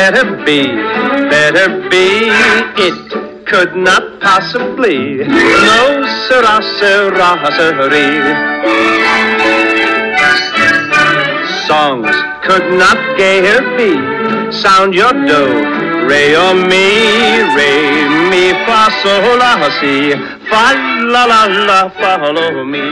better be, better be. It could not possibly. No, sirrah, sirrah, sirree. Songs could not gayer be. Sound your do, re or mi, re mi fa sol la si, fa la la la follow me.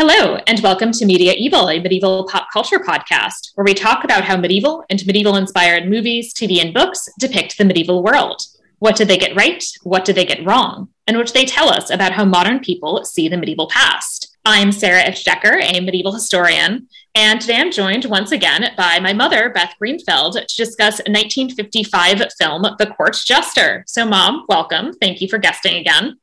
Hello, and welcome to Media Evil, a medieval pop culture podcast, where we talk about how medieval and medieval inspired movies, TV, and books depict the medieval world. What did they get right? What did they get wrong? And what do they tell us about how modern people see the medieval past? I'm Sarah Ifft Decker, a medieval historian, and today I'm joined once again by my mother, Beth Greenfeld, to discuss a 1955 film, The Court Jester. So, Mom, welcome. Thank you for guesting again.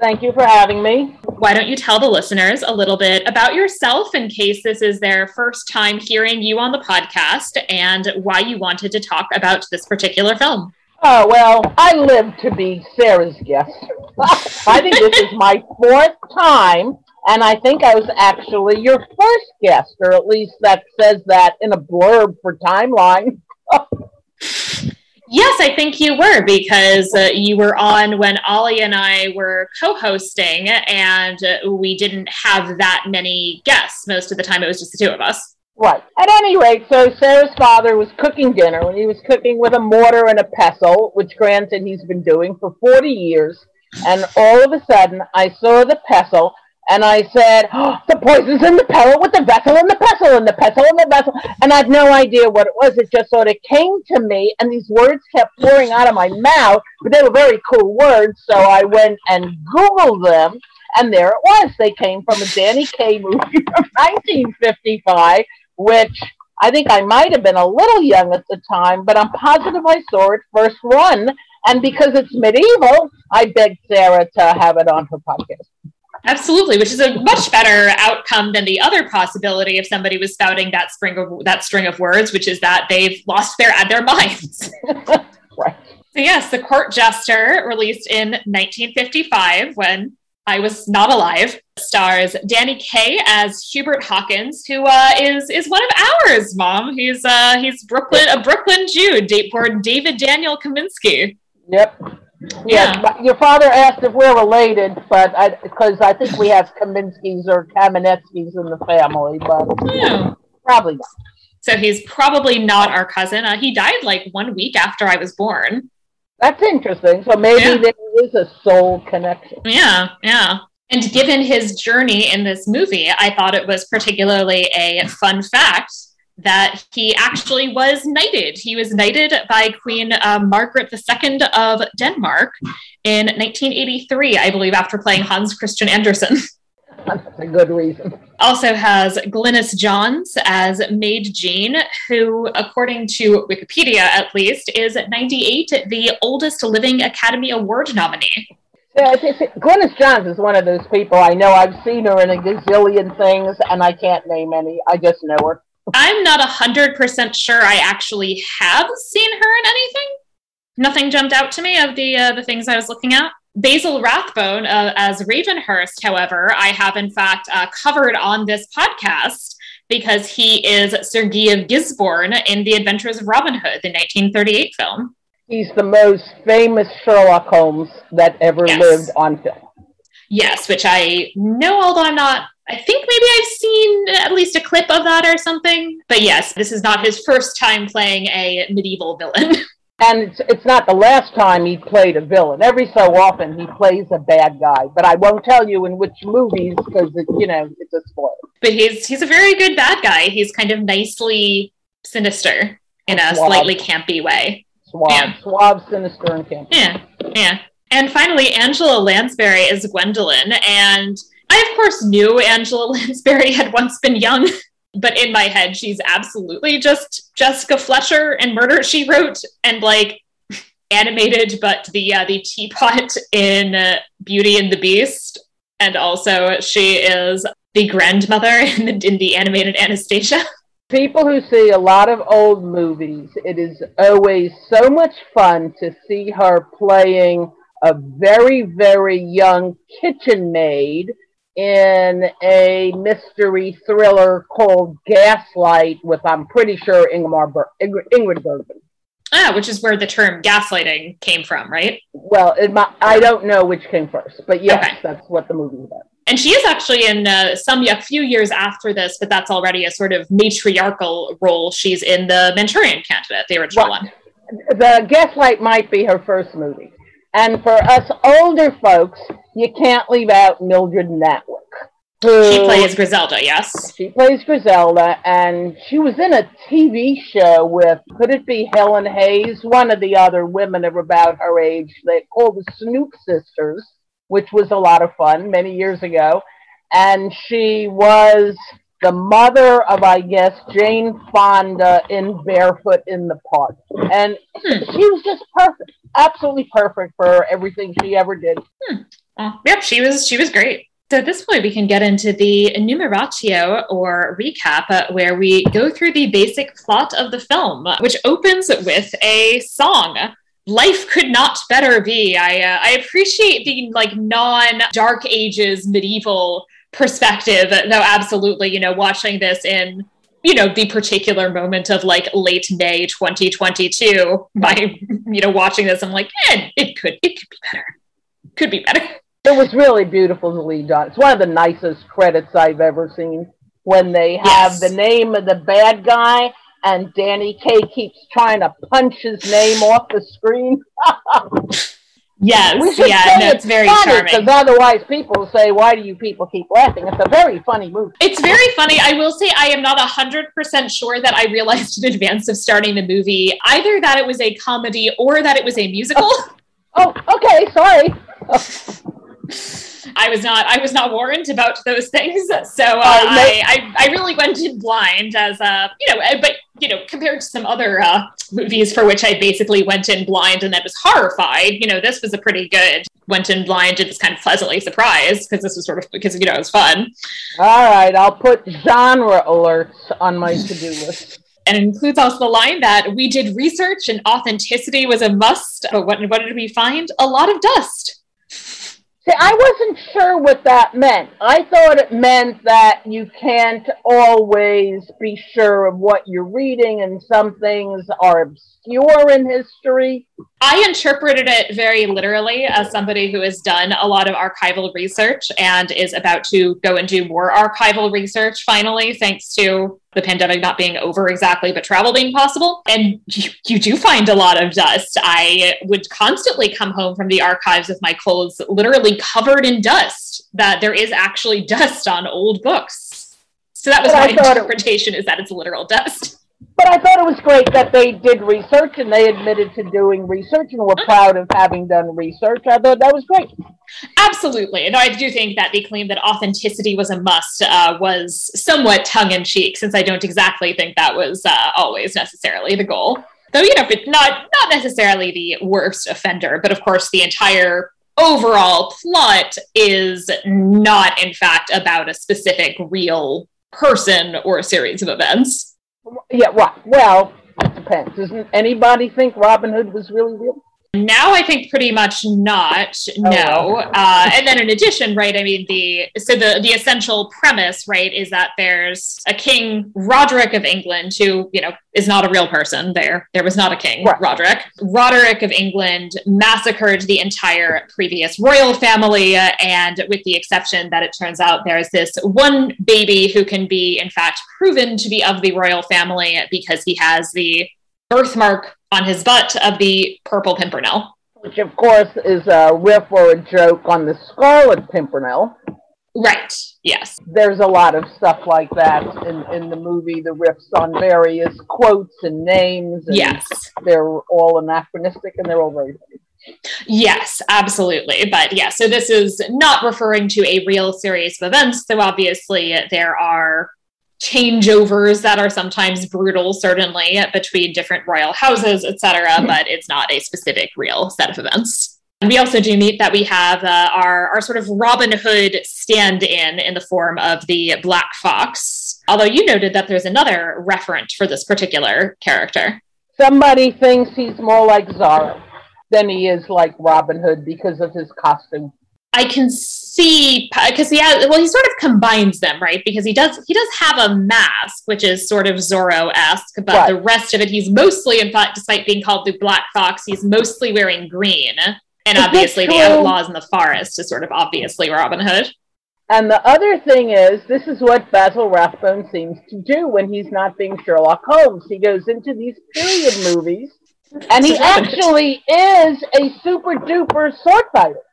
Thank you for having me. Why don't you tell the listeners a little bit about yourself in case this is their first time hearing you on the podcast and why you wanted to talk about this particular film? Oh, well, I live to be Sarah's guest. I think this is my fourth time and I think I was actually your first guest, or at least that says that in a blurb for Timeline. yes, I think you were because uh, you were on when Ollie and I were co hosting, and uh, we didn't have that many guests. Most of the time, it was just the two of us. Right. At any rate, so Sarah's father was cooking dinner, and he was cooking with a mortar and a pestle, which granted he's been doing for 40 years. And all of a sudden, I saw the pestle and I said, oh, the poison's in the pellet with the vessel and the pestle and the pestle and the vessel. And I had no idea what it was. It just sort of came to me, and these words kept pouring out of my mouth, but they were very cool words. So I went and Googled them, and there it was. They came from a Danny Kaye movie from 1955, which I think I might have been a little young at the time, but I'm positive I saw it first run. And because it's medieval, I begged Sarah to have it on her podcast. Absolutely, which is a much better outcome than the other possibility if somebody was spouting that string of that string of words, which is that they've lost their their minds. right. So yes, the court jester, released in 1955 when I was not alive, stars Danny Kaye as Hubert Hawkins, who uh, is is one of ours, Mom. He's uh, he's Brooklyn a Brooklyn Jew, date born David Daniel Kaminsky. Yep. Yeah. yeah. Your father asked if we're related, but I because I, think we have Kaminskis or Kamenetskis in the family, but yeah. probably not. So he's probably not our cousin. Uh, he died like one week after I was born. That's interesting. So maybe yeah. there is a soul connection. Yeah, yeah. And given his journey in this movie, I thought it was particularly a fun fact that he actually was knighted. He was knighted by Queen uh, Margaret II of Denmark in 1983, I believe, after playing Hans Christian Andersen. That's a good reason. Also has Glynis Johns as Maid Jean, who, according to Wikipedia at least, is 98, the oldest living Academy Award nominee. Yeah, Glynis Johns is one of those people I know. I've seen her in a gazillion things, and I can't name any. I just know her. I'm not a hundred percent sure I actually have seen her in anything. Nothing jumped out to me of the uh, the things I was looking at. Basil Rathbone uh, as Ravenhurst, however, I have in fact uh, covered on this podcast because he is Sir Guy of Gisborne in The Adventures of Robin Hood, the 1938 film. He's the most famous Sherlock Holmes that ever yes. lived on film. Yes, which I know, although I'm not I think maybe I've seen at least a clip of that or something. But yes, this is not his first time playing a medieval villain. And it's, it's not the last time he played a villain. Every so often he plays a bad guy, but I won't tell you in which movies because you know it's a spoiler. But he's he's a very good bad guy. He's kind of nicely sinister in a suave. slightly campy way. Suave, yeah. suave, sinister, and campy. Yeah, yeah. And finally, Angela Lansbury is Gwendolyn. and I, of course, knew Angela Lansbury had once been young, but in my head, she's absolutely just Jessica Fletcher and Murder She Wrote and like animated, but the uh, the teapot in uh, Beauty and the Beast, and also she is the grandmother in the, in the animated Anastasia. People who see a lot of old movies, it is always so much fun to see her playing a very, very young kitchen maid in a mystery thriller called Gaslight with, I'm pretty sure, Ingmar Ber- Ingrid, Ingrid Bergman. Ah, which is where the term gaslighting came from, right? Well, it, my, I don't know which came first, but yes, Okay. that's what the movie movie's about. And she is actually in uh, some a few years after this, but that's already a sort of matriarchal role. She's in the Manchurian Candidate, the original one. The Gaslight might be her first movie. And for us older folks, you can't leave out Mildred Natwick. Who, She plays Griselda, yes. She plays Griselda, and she was in a TV show with, could it be Helen Hayes? One of the other women of about her age. They called the Snoop Sisters, which was a lot of fun many years ago. And she was the mother of, I guess, Jane Fonda in Barefoot in the Park. And Hmm. she was just perfect, absolutely perfect for everything she ever did. Oh, yep, she was she was great. So at this point, we can get into the enumeratio or recap, uh, where we go through the basic plot of the film, which opens with a song. Life could not better be. I uh, I appreciate the like non Dark Ages medieval perspective, though. Absolutely, you know, watching this in you know the particular moment of like late May 2022. By you know watching this, I'm like, eh, it could it could be better. Could be better. It was really beautiful to beautifully done. It's one of the nicest credits I've ever seen when they have Yes. the name of the bad guy and Danny Kaye keeps trying to punch his name off the screen. Yes, We should yeah, say no, it's very funny Because otherwise people say, why do you people keep laughing? It's a very funny movie. It's very funny. I will say I am not 100% sure that I realized in advance of starting the movie either that it was a comedy or that it was a musical. Oh, oh okay, sorry. I was not I was not warned about those things. So uh, Uh, I, I I really went in blind as uh you know but you know compared to some other uh, movies for which I basically went in blind and then was horrified, you know, this was a pretty good went in blind and was kind of pleasantly surprised because this was sort of because you know it was fun. All right, I'll put genre alerts on my to-do list. and it includes also the line that we did research and authenticity was a must. But what, what did we find? A lot of dust. See, I wasn't sure what that meant. I thought it meant that you can't always be sure of what you're reading, and some things are obscure in history. I interpreted it very literally as somebody who has done a lot of archival research and is about to go and do more archival research finally, thanks to the pandemic not being over exactly, but travel being possible. And you, you do find a lot of dust. I would constantly come home from the archives with my clothes literally covered in dust, that there is actually dust on old books. So that was But my interpretation is that it's literal dust. But I thought it was great that they did research and they admitted to doing research and were proud of having done research. I thought that was great. Absolutely. No, I do think that the claim that authenticity was a must uh, was somewhat tongue in cheek, since I don't exactly think that was uh, always necessarily the goal. Though, you know, it's not not necessarily the worst offender, but of course, the entire overall plot is not, in fact, about a specific real person or a series of events. Yeah, right. Well, it depends. Doesn't anybody think Robin Hood was really real? Now I think pretty much not. No. well. Uh, and then in addition, right? I mean, the so the the essential premise, right, is that there's a king Roderick of England who you know is not a real person. There, there was not a king Right. Roderick. Roderick of England massacred the entire previous royal family, uh, and with the exception that it turns out there's this one baby who can be, in fact, proven to be of the royal family because he has the birthmark on his butt of the purple pimpernel. Which, of course, is a riff or a joke on the Scarlet Pimpernel. Right. Yes. There's a lot of stuff like that in, in the movie, the riffs on various quotes and names. And Yes. They're all anachronistic and they're all very funny. Yes, absolutely. But yeah, so this is not referring to a real series of events, though obviously there are changeovers that are sometimes brutal, certainly between different royal houses, etc. But it's not a specific real set of events. And we also do meet that we have uh, our, our sort of Robin Hood stand in in the form of the Black Fox. Although you noted that there's another referent for this particular character. Somebody thinks he's more like Zorro than he is like Robin Hood because of his costume. I can see because he has well he sort of combines them right because he does he does have a mask which is sort of zorro-esque but Right. the rest of it he's mostly in fact despite being called the black fox he's mostly wearing green and Is obviously the outlaws in the forest is sort of obviously robin hood And the other thing is, this is what Basil Rathbone seems to do when he's not being Sherlock Holmes. He goes into these period movies, and he This is Robin Hood. actually is a super duper sword fighter.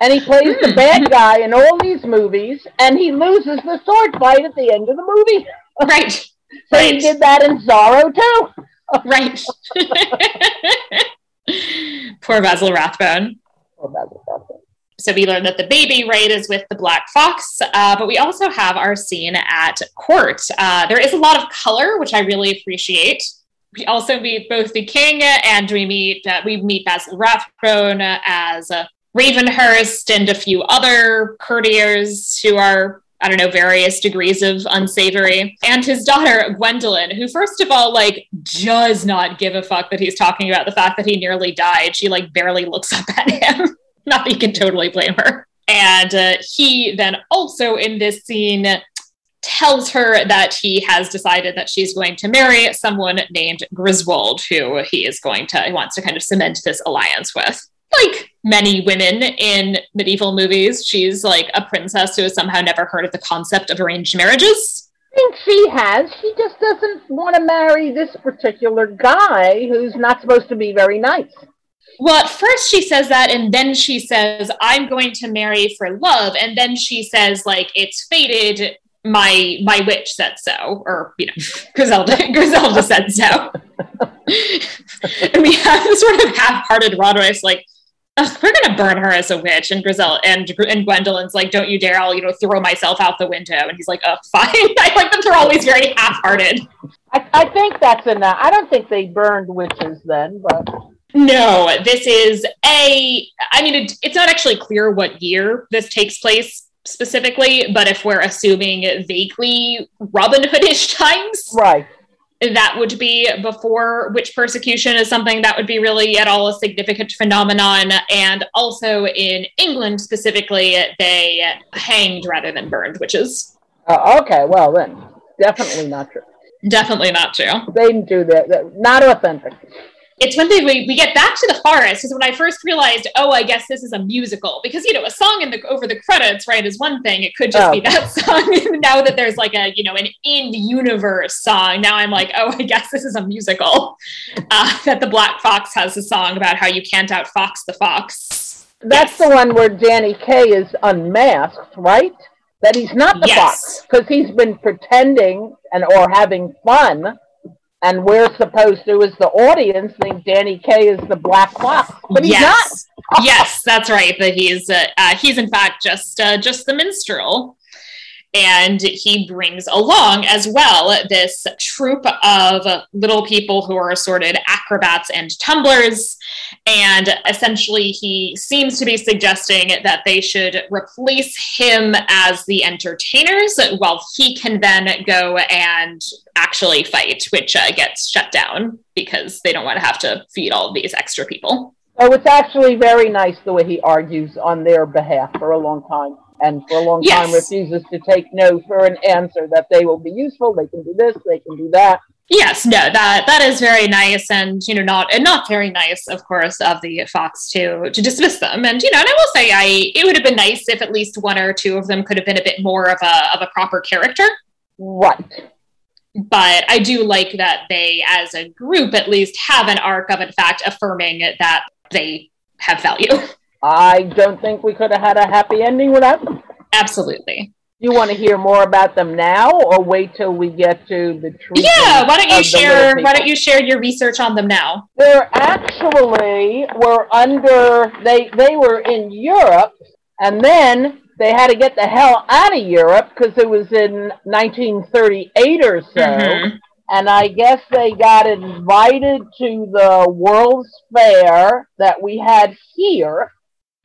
And he plays the Hmm. bad guy in all these movies, and he loses the sword fight at the end of the movie. right So he did that in Zorro too. right poor basil rathbone Oh, Basil Rathbone. so we learn that the baby right is with the black fox uh, but we also have our scene at court uh, there is a lot of color which i really appreciate we also meet both the king and we meet uh, we meet basil rathbone as uh, ravenhurst and a few other courtiers who are I don't know, various degrees of unsavory. And his daughter, Gwendolyn, who, first of all, like, does not give a fuck that he's talking about the fact that he nearly died. She, like, barely looks up at him. not that you can totally blame her. And uh, he then also in this scene tells her that he has decided that she's going to marry someone named Griswold, who he is going to, he wants to kind of cement this alliance with. Like many women in medieval movies, she's like a princess who has somehow never heard of the concept of arranged marriages. I think she has. She just doesn't want to marry this particular guy who's not supposed to be very nice. Well, at first she says that, and then she says, I'm going to marry for love. And then she says, like, it's fated. My my witch said so, or you know, Griselda Griselda said so. and we have this sort of half-hearted Roderick's like, "Ugh, we're gonna burn her as a witch, and Grizel and and Gwendolyn's like, don't you dare! I'll you know throw myself out the window. And he's like, oh, fine. I like that they're always very half-hearted. I, I think that's enough. I don't think they burned witches then, but No, this is a. I mean, it, it's not actually clear what year this takes place specifically, but if we're assuming vaguely Robin Hoodish times, right. That would be before witch persecution is something that would be really at all a significant phenomenon. And also in England specifically, they hanged rather than burned witches. Uh, okay, well then, definitely not true. Definitely not true. They didn't do that not authentic. It's when they, we, we get back to the forest is when I first realized, oh, I guess this is a musical because you know a song in the over the credits, right, is one thing. It could just Oh. be that song. now that there's like a you know an in universe song, now I'm like, oh, I guess this is a musical. Uh, that the Black Fox has a song about how you can't outfox the fox. That's Yes. the one where Danny Kaye is unmasked, right? That he's not the Yes. fox because he's been pretending and or having fun, and we're supposed to, as the audience, think Danny Kaye is the black fox, but he's not. yes, yes, that's right. That he's uh, uh, he's in fact just uh, just the minstrel, and he brings along as well this troupe of little people who are assorted acrobats and tumblers, and essentially he seems to be suggesting that they should replace him as the entertainers, while he can then go and actually fight, which uh, gets shut down because they don't want to have to feed all these extra people. So it's actually very nice the way he argues on their behalf for a long time. And for a long time refuses to take no for an answer that they will be useful, they can do this, they can do that. Yes, no, that that is very nice, and you know, not and not very nice, of course, of the Fox to to dismiss them. And you know, and I will say, I it would have been nice if at least one or two of them could have been a bit more of a of a proper character. Right. But I do like that they, as a group, at least have an arc of, in fact, affirming that they have value. I don't think we could have had a happy ending without them. Absolutely. You want to hear more about them now, or wait till we get to the treatment Yeah. Why don't you of the little share? Why don't you share your research on them now? They're actually were under they they were in Europe, and then they had to get the hell out of Europe because it was in 1938 or so. Mhm. And I guess they got invited to the World's Fair that we had here.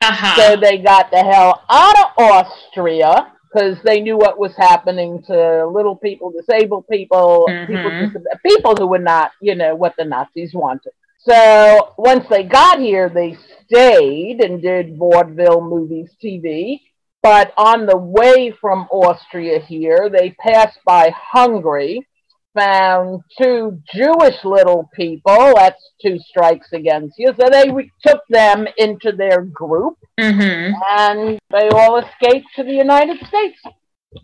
Uh-huh. So they got the hell out of Austria because they knew what was happening to little people, disabled people, people, Mhm. dis- people who were not, you know, what the Nazis wanted. So once they got here, they stayed and did vaudeville movies, TV. But on the way from Austria here, they passed by Hungary, found two Jewish little people. That's two strikes against you. So they took them into their group Mm-hmm. and they all escaped to the United States.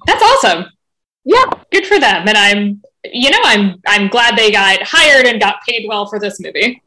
That's awesome. Yeah, Good for them. And I'm, you know, I'm, I'm glad they got hired and got paid well for this movie.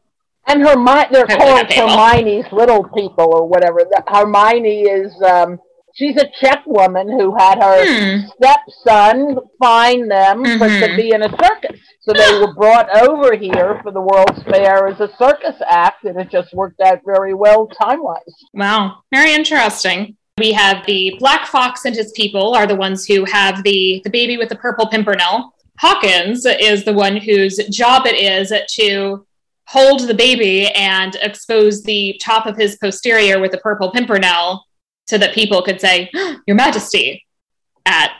and Hermione, they're Hopefully called. Hermione's little people or whatever. The, Hermione is, um, she's a Czech woman who had her Hmm. stepson find them for, to Mhm. be in a circus. So they were brought over here for the World's Fair as a circus act, and it just worked out very well time wise. Wow, very interesting. We have the Black Fox and his people are the ones who have the, the baby with the purple pimpernel. Hawkins is the one whose job it is to hold the baby and expose the top of his posterior with the purple pimpernel so that people could say, Your Majesty, at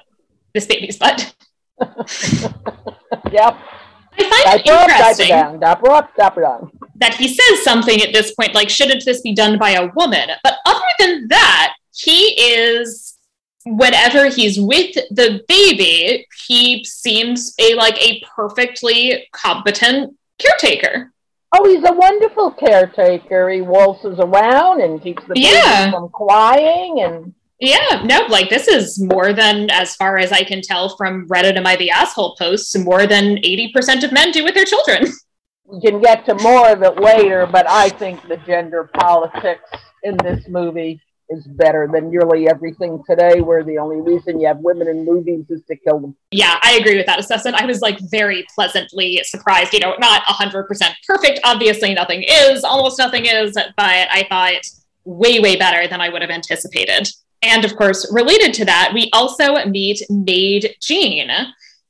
this baby's butt. Yep. I find it interesting down, diaper up, diaper down. that he says something at this point like, shouldn't this be done by a woman? But other than that, he is, whenever he's with the baby, he seems a like a perfectly competent caretaker. Oh, he's a wonderful caretaker. He waltzes around and keeps the baby Yeah. from crying and Yeah, no, like this is more than, as far as I can tell from Reddit and my the asshole posts, more than 80% of men do with their children. we can get to more of it later, but I think the gender politics in this movie is better than nearly everything today, where the only reason you have women in movies is to kill them. Yeah, I agree with that assessment. I was like very pleasantly surprised. You know, not 100% perfect. Obviously, nothing is, almost nothing is, but I thought way, way better than I would have anticipated. And of course, related to that, we also meet Maid Jean,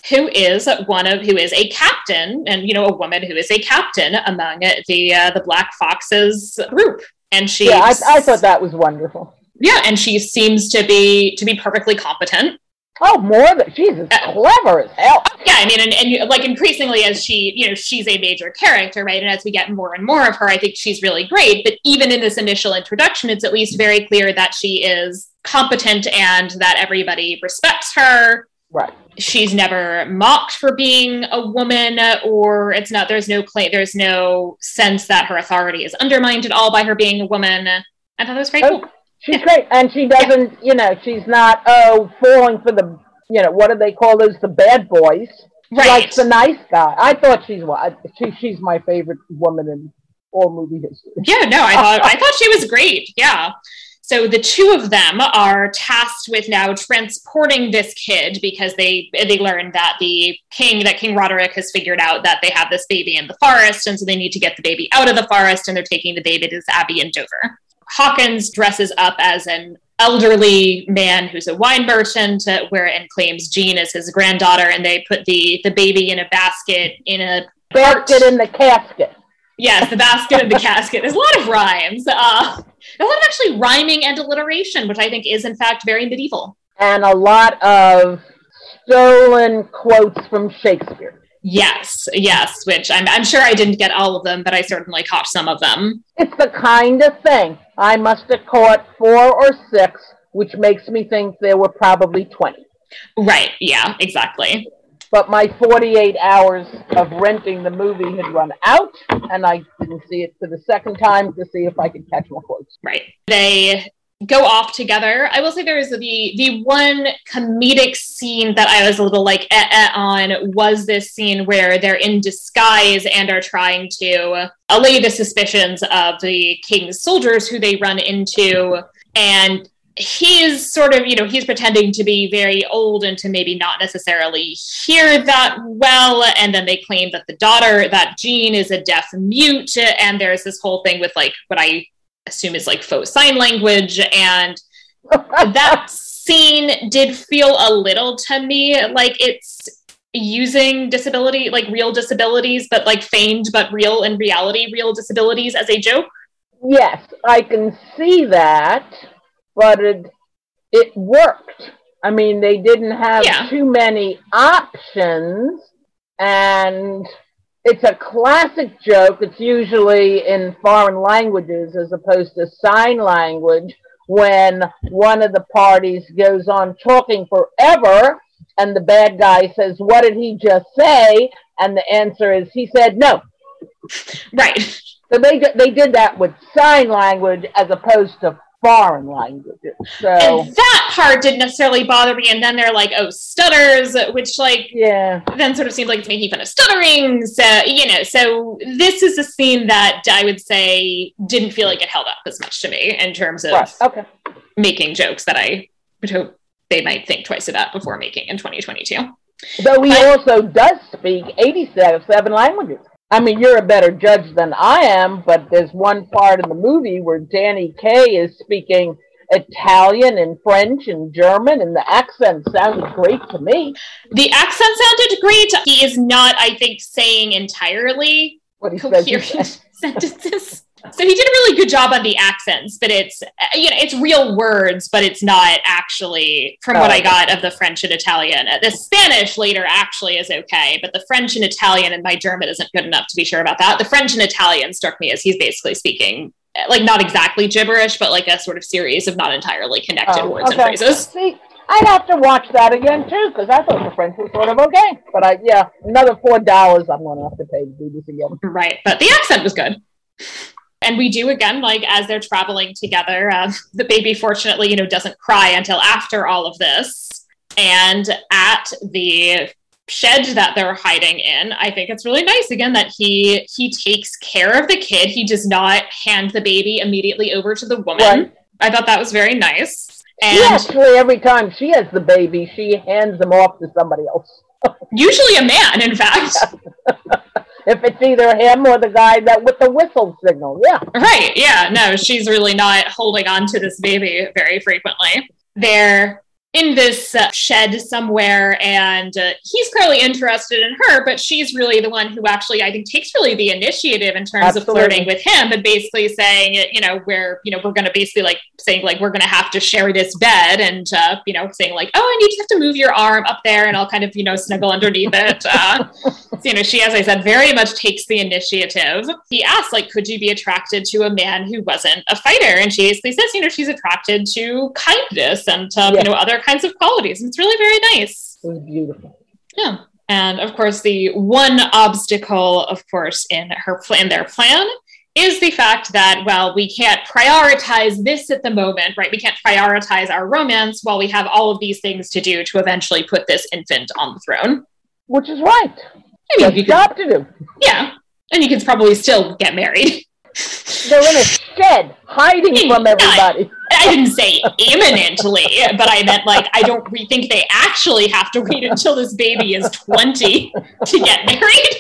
who is one of who is a captain, and you know, a woman who is a captain among the uh, the Black Foxes group. And she, Yeah, I, I thought that was wonderful. yeah, and she seems to be to be perfectly competent. Oh, more than she's as Uh, clever as hell. yeah i mean and, and like increasingly as she you know she's a major character right and as we get more and more of her i think she's really great but even in this initial introduction it's at least very clear that she is competent and that everybody respects her Right. She's never mocked for being a woman or it's not there's no claim there's no sense that her authority is undermined at all by her being a woman i thought that was very Oh, She's great, and she doesn't, you know, she's not oh falling for the, you know, what do they call those? The bad boys. She right likes the nice guy. I thought she's she, she's my favorite woman in all movie history. Yeah, no, I thought I thought she was great. Yeah. So the two of them are tasked with now transporting this kid because they they learned that the king that King Roderick has figured out that they have this baby in the forest, and so they need to get the baby out of the forest, and they're taking the baby to this abbey in Dover. Hawkins dresses up as an elderly man who's a wine merchant, uh, where and claims Jean is his granddaughter, and they put the the baby in a basket in a Basket in the casket. Yes, the basket and the casket. There's a lot of rhymes. Uh, a lot of actually rhyming and alliteration, which I think is in fact very medieval. and a lot of stolen quotes from Shakespeare. Yes, yes, which I'm, I'm sure I didn't get all of them, but I certainly caught some of them. It's the kind of thing I must have caught four or six, which makes me think there were probably 20. Right, yeah, exactly. But my 48 hours of renting the movie had run out, and I didn't see it for the second time to see if I could catch my quotes. Right. They go off together. I will say there is the the one comedic scene that I was a little like eh, eh, on was this scene where they're in disguise and are trying to allay the suspicions of the king's soldiers who they run into and he's sort of you know he's pretending to be very old and to maybe not necessarily hear that well. And then they claim that the daughter that jean is a deaf mute. And there's this whole thing with like what i assume is like faux sign language. And that scene did feel a little to me like it's using disability like real disabilities but like feigned but real in reality real disabilities as a joke. Yes, I can see that, but it it worked. I mean, they didn't have Yeah. too many options, and it's a classic joke. It's usually in foreign languages as opposed to sign language, when one of the parties goes on talking forever and the bad guy says, What did he just say? And the answer is, He said no. Right. So they, they did that with sign language as opposed to foreign languages. So and that part didn't necessarily bother me. And then they're like, oh, stutters, which like yeah, then sort of seems like it's making fun of stuttering. So you know, so this is a scene that I would say didn't feel like it held up as much to me in terms of right. okay. making jokes that I would hope they might think twice about before making in 2022. Though he also does speak 87 languages. I mean, you're a better judge than I am, but there's one part in the movie where Danny Kaye is speaking Italian and French and German, and the accent sounded great to me. The accent sounded great. He is not, I think, saying entirely what he coherent sentences so he did a really good job on the accents but it's you know it's real words but it's not actually from what oh. i got of the french and italian the spanish later actually is okay but the french and italian and my german isn't good enough to be sure about that the french and italian struck me as he's basically speaking like not exactly gibberish but like a sort of series of not entirely connected oh, words okay. and phrases See, I'd have to watch that again too, because I thought the French was sort of okay. But I, yeah, another four dollars I'm going to have to pay to do this again. Right, but the accent was good and we do again like as they're traveling together uh, the baby fortunately you know doesn't cry until after all of this. And at the shed that they're hiding in i think it's really nice again that he he takes care of the kid. He does not hand the baby immediately over to the woman. Right. i thought that was very nice. And actually every time she has the baby she hands them off to somebody else. Usually a man in fact if it's either him or the guy that with the whistle signal. Yeah. Right. Yeah. No, she's really not holding on to this baby very frequently. They're in this uh, shed somewhere and uh, he's clearly interested in her but she's really the one who actually i think takes really the initiative in terms Absolutely. of flirting with him and basically saying you know we're you know we're going to basically like saying like we're going to have to share this bed and uh, you know saying like oh i need you to move your arm up there and i'll kind of you know snuggle underneath it uh, so, you know she as i said very much takes the initiative he asks like could you be attracted to a man who wasn't a fighter and she basically says you know she's attracted to kindness and uh, yeah. you know other kinds of qualities. It's really very nice. It was beautiful. Yeah. And of course, the one obstacle, of course, in her plan, their plan, is the fact that, well, we can't prioritize this at the moment, right? We can't prioritize our romance while we have all of these things to do to eventually put this infant on the throne. Which is right. I mean, you to do. Yeah. And you can probably still get married. They're in a shed, hiding from everybody. I didn't say imminently, but I meant like I don't think they actually have to wait until this baby is twenty to get married.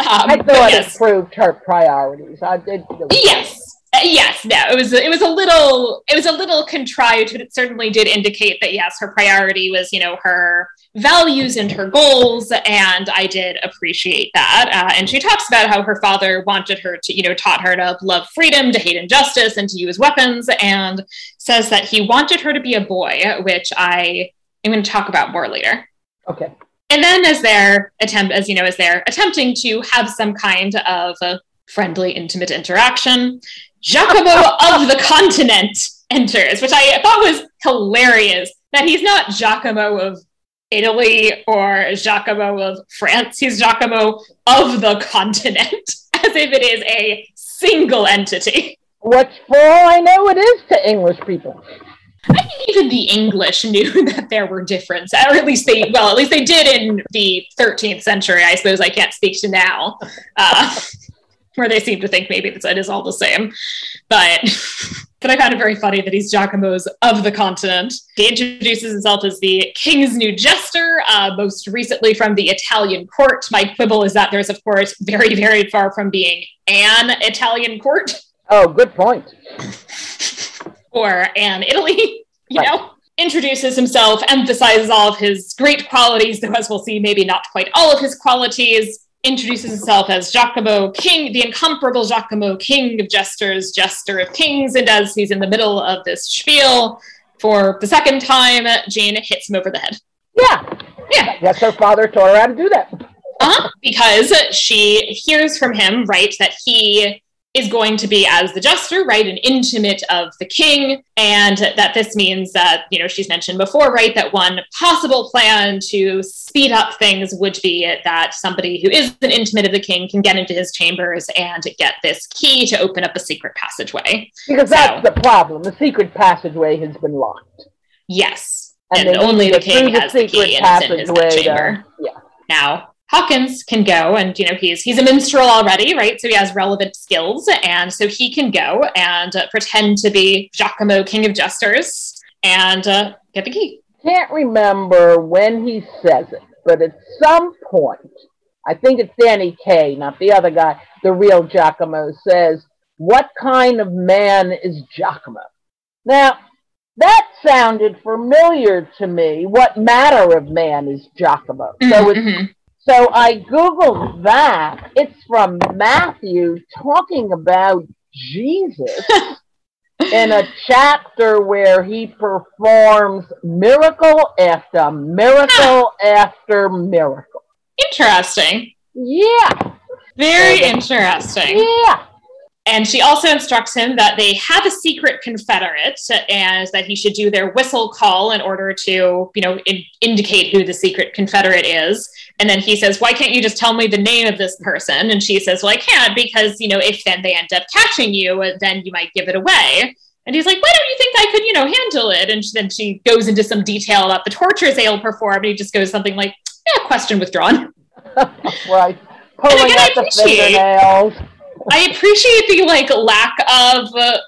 Um, I thought yes. it proved her priorities. I did. Yes, yes, no, it was it was a little it was a little contrived, but it certainly did indicate that yes, her priority was you know her values and her goals, and I did appreciate that. Uh, and she talks about how her father wanted her to you know taught her to love freedom, to hate injustice, and to use weapons, and says that he wanted her to be a boy, which I am going to talk about more later. Okay. And then as they're attempt as you know as they're attempting to have some kind of friendly, intimate interaction. Giacomo of the continent enters, which I thought was hilarious. That he's not Giacomo of Italy or Giacomo of France. He's Giacomo of the continent, as if it is a single entity. Which, for all I know, it is to English people. I think even the English knew that there were differences, or at least they, well, at least they did in the 13th century. I suppose I can't speak to now. Uh, where they seem to think maybe it is all the same. But but I found it very funny that he's Giacomo's of the continent. He introduces himself as the king's new jester, uh, most recently from the Italian court. My quibble is that there's, of course, very, very far from being an Italian court. Oh, good point. or an Italy, you right. know? Introduces himself, emphasizes all of his great qualities, though, as we'll see, maybe not quite all of his qualities introduces himself as Giacomo King, the incomparable Giacomo King of jesters, jester of kings, and as he's in the middle of this spiel for the second time, Jane hits him over the head. Yeah. Yeah. Yes, her father taught her how to do that. Uh-huh, because she hears from him, right, that he is going to be as the jester, right, an intimate of the king, and that this means that, you know, she's mentioned before, right, that one possible plan to speed up things would be that somebody who is an intimate of the king can get into his chambers and get this key to open up a secret passageway. Because that's the problem. The secret passageway has been locked. Yes. And, and only the king has the key and it's in his chamber. Yeah. Now, Hawkins can go and you know he's he's a minstrel already, right? So he has relevant skills, and so he can go and uh, pretend to be Giacomo, King of Jesters, and uh, get the key. Can't remember when he says it, but at some point, I think it's Danny Kaye, not the other guy, the real Giacomo says, "What kind of man is Giacomo?" Now that sounded familiar to me. What matter of man is Giacomo? Mm-hmm, so it's mm-hmm. So I Googled that. It's from Matthew talking about Jesus in a chapter where he performs miracle after miracle ah. after miracle. Interesting. Yeah. Very uh, interesting. Yeah. And she also instructs him that they have a secret confederate and that he should do their whistle call in order to, you know, in- indicate who the secret confederate is. And then he says, Why can't you just tell me the name of this person? And she says, Well, I can't because, you know, if then they end up catching you, then you might give it away. And he's like, Why don't you think I could, you know, handle it? And then she goes into some detail about the tortures they'll perform. And he just goes something like, Yeah, question withdrawn. right. Pulling out the fingernails. I appreciate the like lack of uh,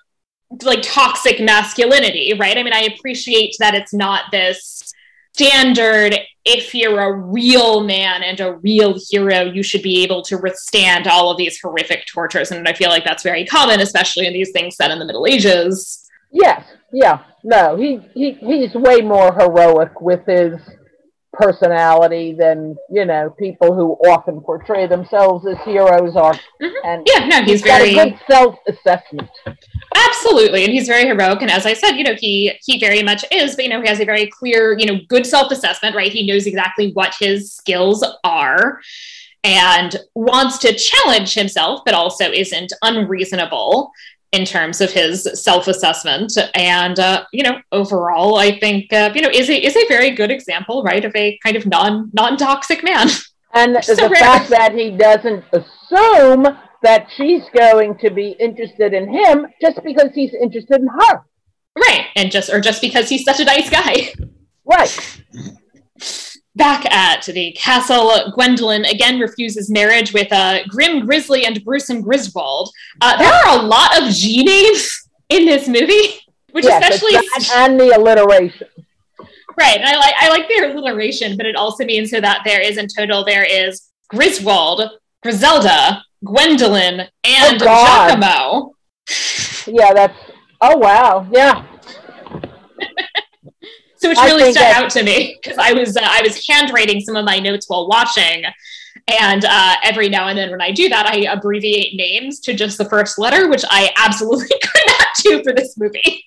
like toxic masculinity, right? I mean, I appreciate that it's not this standard if you're a real man and a real hero, you should be able to withstand all of these horrific tortures. And I feel like that's very common, especially in these things set in the Middle Ages. Yes, yeah, no, he, he he's way more heroic with his personality than you know people who often portray themselves as heroes are. Mm-hmm. And yeah, no, he's, he's very good self-assessment. Absolutely, and he's very heroic. And as I said, you know, he he very much is. But you know, he has a very clear, you know, good self-assessment. Right, he knows exactly what his skills are. And wants to challenge himself, but also isn't unreasonable in terms of his self-assessment. And uh, you know overall i think uh, you know is a is a very good example right of a kind of non non-toxic man. And so the rare. fact that he doesn't assume that she's going to be interested in him just because he's interested in her. Right. And just or just because he's such a nice guy. Right Back at the castle, Gwendolyn again refuses marriage with uh, Grim Grizzly and Gruesome Griswold. Uh, there are a lot of G names in this movie, which yes, especially and the alliteration. Right, and I like I like the alliteration, but it also means so that there is in total there is Griswold, Griselda, Gwendolyn, and oh Giacomo. Yeah, that's oh wow, yeah. So which really stuck out to me because I was uh, I was handwriting some of my notes while watching, and uh, every now and then when I do that, I abbreviate names to just the first letter, which I absolutely could not do for this movie.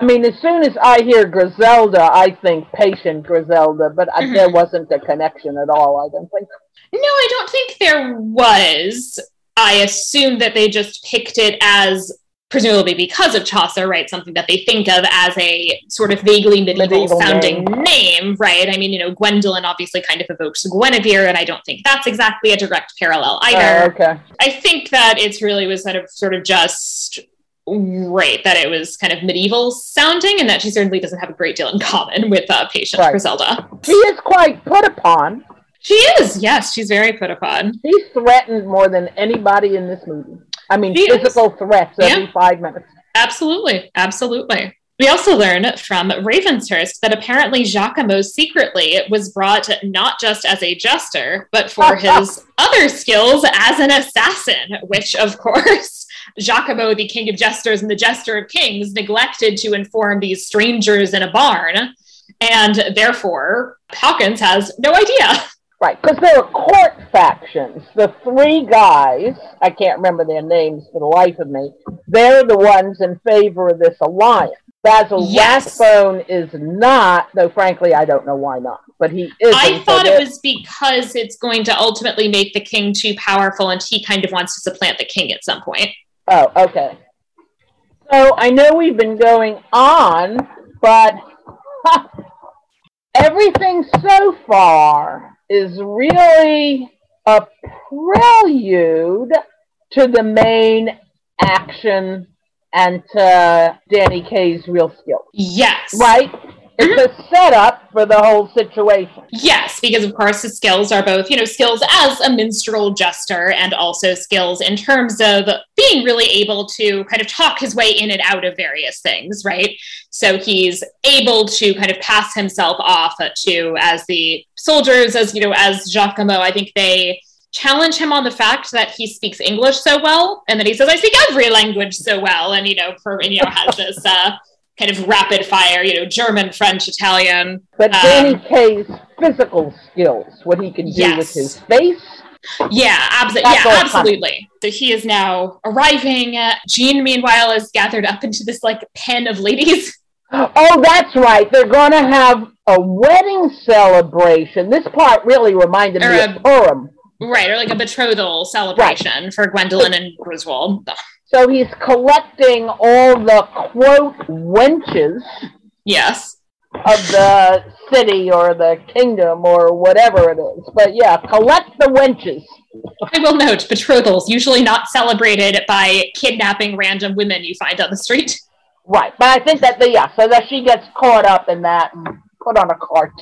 I mean, as soon as I hear Griselda, I think patient Griselda, but mm-hmm. there wasn't a connection at all. I don't think. No, I don't think there was. I assume that they just picked it as presumably because of Chaucer, right? Something that they think of as a sort of vaguely medieval, medieval sounding name. name. right? I mean, you know, Gwendolyn obviously kind of evokes Guinevere, and I don't think that's exactly a direct parallel either. Oh, okay. I think that it's really was sort of sort of just right that it was kind of medieval sounding and that she certainly doesn't have a great deal in common with uh, patient right. Griselda. She is quite put upon. She is, yes, she's very put upon. She's threatened more than anybody in this movie. I mean, he physical is. threats every yeah. five minutes. Absolutely. Absolutely. We also learn from Ravenhurst that apparently Giacomo secretly was brought not just as a jester, but for his other skills as an assassin, which, of course, Giacomo, the king of jesters and the jester of kings, neglected to inform these strangers in a barn. And therefore, Hawkins has no idea. Right, because there are court factions. The three guys, I can't remember their names for the life of me, they're the ones in favor of this alliance. Basil yes. Rathbone is not, though frankly, I don't know why not, but he is. I thought it was because it's going to ultimately make the king too powerful and he kind of wants to supplant the king at some point. Oh, okay. So I know we've been going on, but everything so far is really a prelude to the main action and to Danny Kaye's real skills. Yes. Right? It's a setup for the whole situation. Yes, because of course his skills are both, you know, skills as a minstrel jester and also skills in terms of being really able to kind of talk his way in and out of various things, right? So he's able to kind of pass himself off to as the soldiers, as you know, as Giacomo, I think they challenge him on the fact that he speaks English so well, and then he says, "I speak every language so well," and you know, for you know, has this uh, kind of rapid fire, you know, German, French, Italian. But um, Danny Kaye's physical skills, what he can do yes. with his face. Yeah, abso- yeah, absolutely. So he is now arriving. Jean, meanwhile, is gathered up into this like pen of ladies. Oh, that's right. They're going to have a wedding celebration. This part really reminded or me a, of Purim. Right, or like a betrothal celebration right. for Gwendolyn and Griswold. So he's collecting all the quote wenches. Yes. Of the city or the kingdom or whatever it is. But yeah, collect the wenches. I will note betrothals usually not celebrated by kidnapping random women you find on the street. Right, but I think that the yeah, so that she gets caught up in that and put on a cart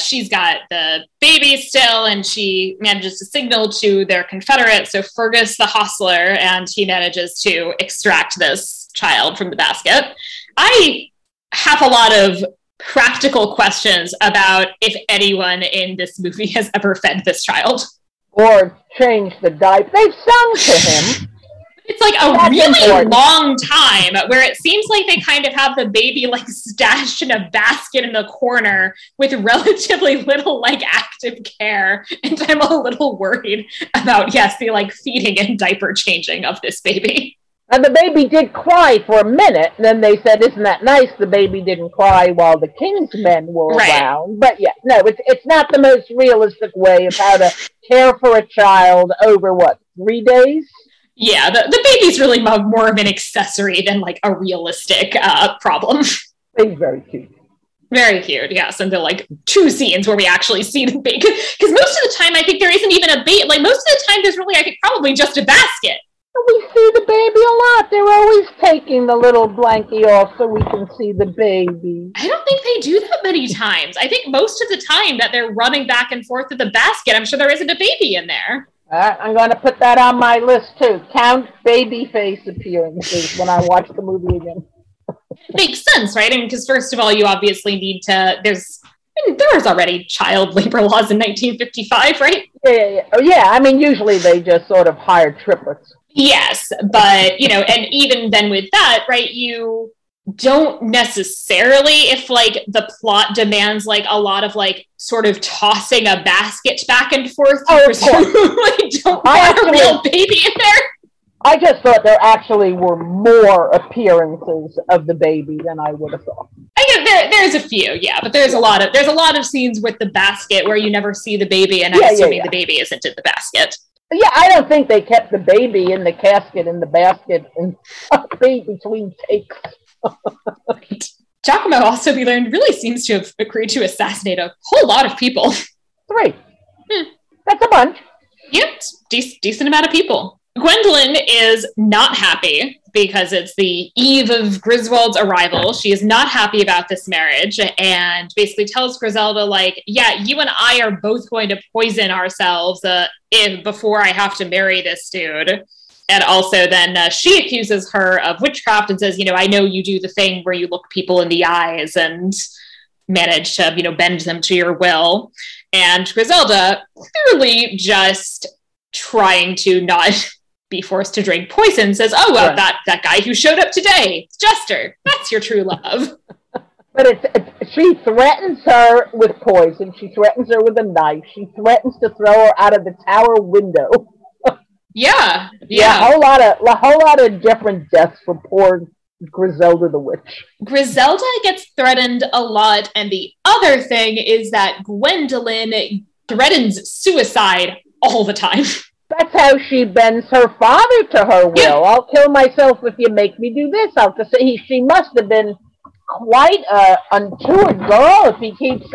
she's got the baby still and she manages to signal to their confederate. So fergus the hostler and he manages to extract this child from the basket. I have a lot of practical questions about if anyone in this movie has ever fed this child. Or changed the diaper. They've sung to him it's like a That's really important. long time where it seems like they kind of have the baby like stashed in a basket in the corner with relatively little like active care. And I'm a little worried about, yes, the like feeding and diaper changing of this baby. And the baby did cry for a minute. And then they said, "Isn't that nice?" The baby didn't cry while the king's men were right. around. But yeah, no, it's it's not the most realistic way of how to care for a child over what three days. Yeah, the, the baby's really more of an accessory than like a realistic uh, problem. He's very cute. Very cute, yes. And they're like two scenes where we actually see the baby. Because most of the time, I think there isn't even a baby. Like most of the time, there's really, I think, probably just a basket. We see the baby a lot. They're always taking the little blankie off so we can see the baby. I don't think they do that many times. I think most of the time that they're running back and forth to the basket, I'm sure there isn't a baby in there. Uh, I'm going to put that on my list too. Count baby face appearances when I watch the movie again. Makes sense, right? I mean, because first of all, you obviously need to. There's I mean, there was already child labor laws in 1955, right? Yeah, yeah, yeah. Oh, yeah. I mean, usually they just sort of hire triplets. Yes, but you know, and even then with that, right? You don't necessarily if like the plot demands like a lot of like sort of tossing a basket back and forth oh, like, don't I want actually, a real baby in there i just thought there actually were more appearances of the baby than i would have thought i get there there's a few yeah but there's a lot of there's a lot of scenes with the basket where you never see the baby and i'm yeah, assuming yeah, yeah. the baby isn't in the basket yeah, I don't think they kept the baby in the casket in the basket and between takes. Giacomo also, we learned, really seems to have agreed to assassinate a whole lot of people. Three. Hmm. That's a bunch. Yep, de- decent amount of people. Gwendolyn is not happy because it's the eve of Griswold's arrival. She is not happy about this marriage and basically tells Griselda, like, yeah, you and I are both going to poison ourselves uh, if, before I have to marry this dude and also then uh, she accuses her of witchcraft and says you know i know you do the thing where you look people in the eyes and manage to you know bend them to your will. And griselda clearly just trying to not be forced to drink poison says oh well right. that that guy who showed up today jester that's your true love. But it's, it's, she threatens her with poison. She threatens her with a knife. She threatens to throw her out of the tower window yeah, yeah, yeah, a whole lot of a whole lot of different deaths for poor Griselda the witch. Griselda gets threatened a lot, and the other thing is that Gwendolyn threatens suicide all the time. That's how she bends her father to her will. Yeah. I'll kill myself if you make me do this. I'll just say he, she must have been quite uh, a untoward girl if he keeps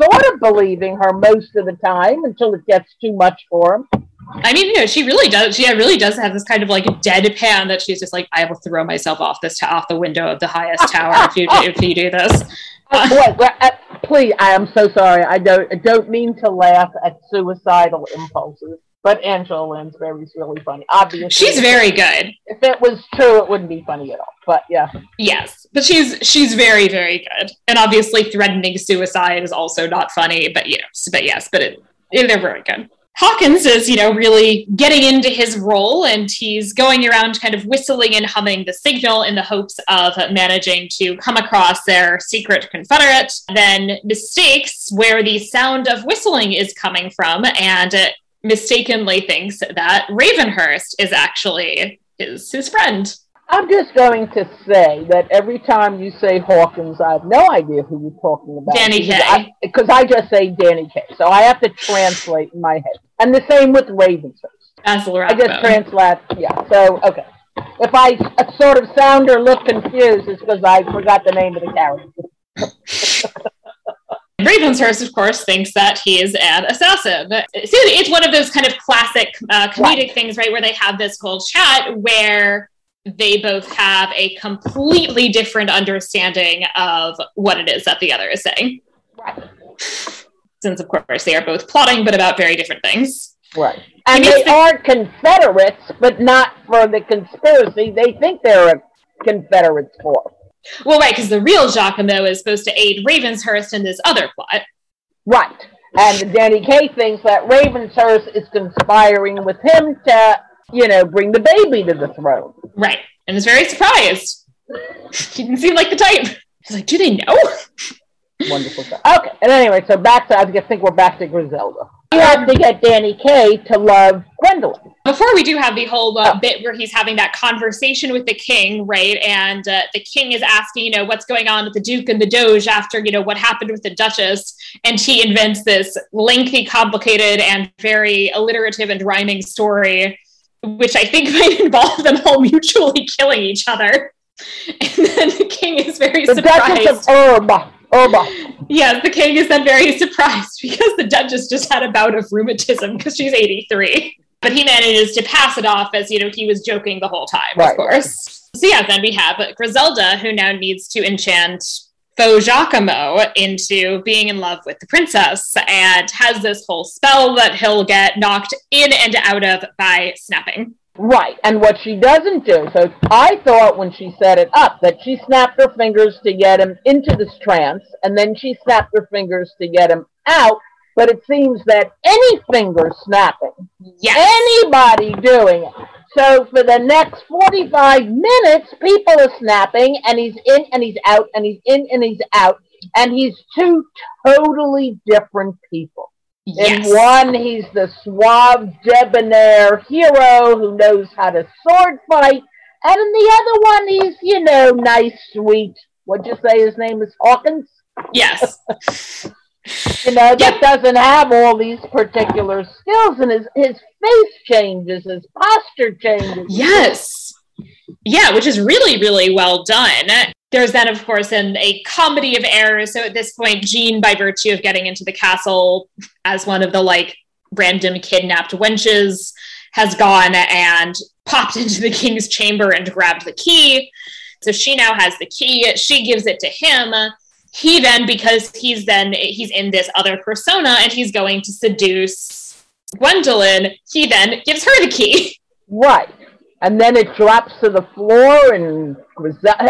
sort of believing her most of the time until it gets too much for him. I mean, you know, she really does. She really does have this kind of like deadpan that she's just like, I will throw myself off this off the window of the highest tower if you do, if you do this. Uh, wait, uh, please, I am so sorry. I don't I don't mean to laugh at suicidal impulses, but Angela Lansbury's really funny. Obviously, She's very good. If it was true, it wouldn't be funny at all. But yeah, Yes, but she's she's very very good, and obviously threatening suicide is also not funny. But you know, but yes, but it, it- they're very good. Hawkins is you know really getting into his role, and he's going around kind of whistling and humming the signal in the hopes of managing to come across their secret Confederate. Then mistakes where the sound of whistling is coming from, and mistakenly thinks that Ravenhurst is actually his his friend. I'm just going to say that every time you say Hawkins, I have no idea who you're talking about. Danny Kaye. I, because I just say Danny Kaye, so I have to translate in my head. And the same with Ravenshurst. Basil I just translate. Yeah. So okay. If I sort of sound or look confused, it's because I forgot the name of the character. Ravenshurst, of course, thinks that he is an assassin. So it's one of those kind of classic uh, comedic Right. things, right, where they have this whole chat where they both have a completely different understanding of what it is that the other is saying. Right. Since, of course, they are both plotting, but about very different things. Right. And they the- are Confederates, but not for the conspiracy they think they're Confederates for. Well, right, because the real Giacomo is supposed to aid Ravenshurst in this other plot. Right. And Danny Kaye thinks that Ravenshurst is conspiring with him to, you know, bring the baby to the throne. Right. And is very surprised. he didn't seem like the type. He's like, do they know? Wonderful stuff. Okay. And anyway, so back to, I think we're back to Griselda. You have to get Danny Kaye to love Gwendolyn. Before we do have the whole uh, Oh. bit where he's having that conversation with the king, right? And uh, the king is asking, you know, what's going on with the duke and the doge after, you know, what happened with the duchess. And he invents this lengthy, complicated, and very alliterative and rhyming story, which I think might involve them all mutually killing each other. And then the king is very The surprised. Duchess of Urba. Urba. Yes, the king is then very surprised because the duchess just had a bout of rheumatism because she's 83. But he manages to pass it off as, you know, he was joking the whole time, Right. of course. So yeah, then we have Griselda, who now needs to enchant Faux Giacomo into being in love with the princess and has this whole spell that he'll get knocked in and out of by snapping. Right. And what she doesn't do, so I thought when she set it up that she snapped her fingers to get him into this trance, and then she snapped her fingers to get him out. But it seems that any finger snapping, Yes. anybody doing it. So for the next 45 minutes, people are snapping, and he's in and he's out, and he's in and he's out, and he's two totally different people. yes. In one, he's the suave, debonair hero who knows how to sword fight. And in the other one, he's, you know, nice, sweet. What'd you say his name is? Hawkins? Yes. You know, that Yeah. doesn't have all these particular skills. And his, his face changes, his posture changes. Yes. Yeah, which is really, really well done. There's then, of course, an, a comedy of errors. So at this point, Jean, by virtue of getting into the castle as one of the like random kidnapped wenches, has gone and popped into the king's chamber and grabbed the key. So she now has the key. She gives it to him. He then, because he's then he's in this other persona and he's going to seduce Gwendolyn, he then gives her the key. Right. And then it drops to the floor and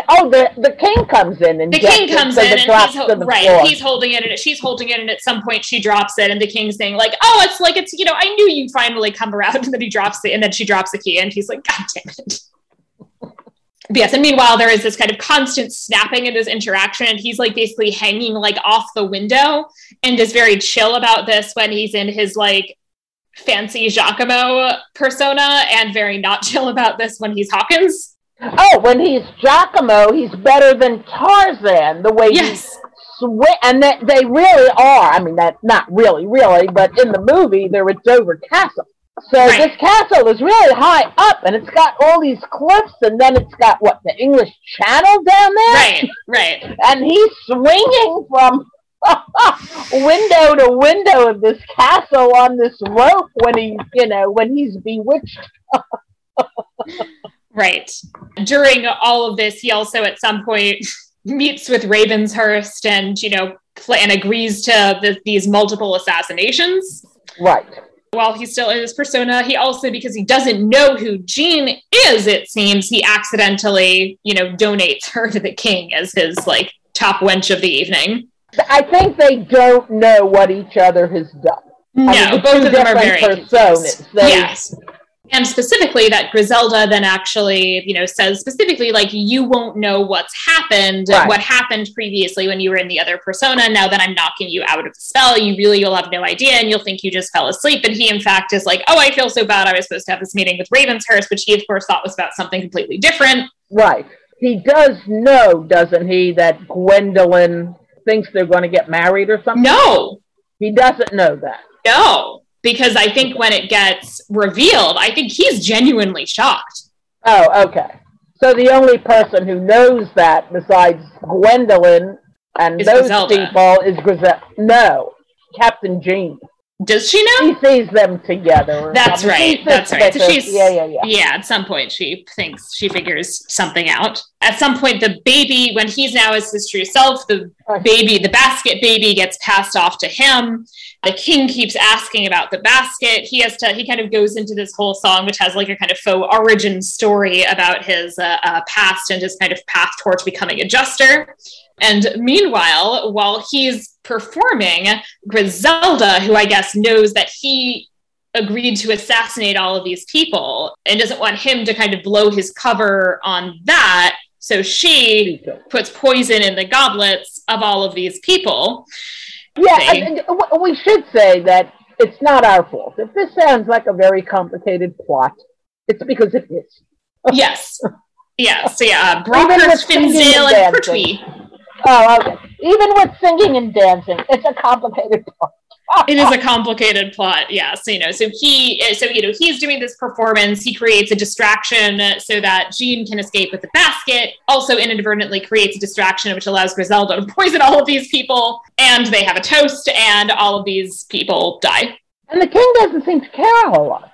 oh, the the king comes in and the king comes in and he's ho- right floor. he's holding it and she's holding it and at some point she drops it and the king's saying like oh it's like it's you know i knew you'd finally come around and then he drops it and then she drops the key and he's like god damn it yes and meanwhile there is this kind of constant snapping in this interaction and he's like basically hanging like off the window and is very chill about this when he's in his like fancy Giacomo persona and very not chill about this when he's Hawkins. Oh, when he's Giacomo, he's better than Tarzan. The way Yes. he swi and that they really are. I mean, that's not really, really, but in the movie, they're at Dover Castle. So Right. this castle is really high up, and it's got all these cliffs, and then it's got what the English Channel down there, Right, right. and he's swinging from window to window of this castle on this rope when he, you know, when he's bewitched. Right. During all of this, he also at some point meets with Ravenshurst and, you know, pl- and agrees to the, these multiple assassinations. Right. While he's still in his persona, he also, because he doesn't know who Jean is, it seems, he accidentally, you know, donates her to the king as his, like, top wench of the evening. I think they don't know what each other has done. No, I mean, both of them are very personas. They- Yes. And specifically that Griselda then actually, you know, says specifically like you won't know what's happened, Right. what happened previously when you were in the other persona. Now that I'm knocking you out of the spell, you really you'll have no idea and you'll think you just fell asleep. And he in fact is like, Oh, I feel so bad. I was supposed to have this meeting with Ravenshurst, which he of course thought was about something completely different. Right. He does know, doesn't he, that Gwendolyn thinks they're going to get married or something? No, He doesn't know that. no. Because I think when it gets revealed, I think he's genuinely shocked. Oh, okay. So the only person who knows that besides Gwendolyn and Is those Griselda. people is Griselda. No, Captain Jean. Does she know? He sees them together. That's something. right. That's right. So she's yeah, yeah, yeah. yeah. At some point, she thinks she figures something out. At some point, the baby, when he's now as his true self, the baby, the basket baby, gets passed off to him. The king keeps asking about the basket. He has to. He kind of goes into this whole song, which has like a kind of faux origin story about his uh, uh, past and his kind of path towards becoming a jester. And meanwhile, while he's performing, Griselda, who I guess knows that he agreed to assassinate all of these people and doesn't want him to kind of blow his cover on that. So she puts poison in the goblets of all of these people. Yeah, thing. and, and we should say that it's not our fault. If this sounds like a very complicated plot, it's because it is. Yes. Yes. Yeah, uh, with singing and and. Pertwee. Oh, okay. Even with singing and dancing, it's a complicated plot. It is a complicated plot, yes. You know, so he, so you know, he's doing this performance. He creates a distraction so that Jean can escape with the basket. Also, inadvertently creates a distraction which allows Griselda to poison all of these people, and they have a toast, and all of these people die. And the king doesn't seem to care a whole lot.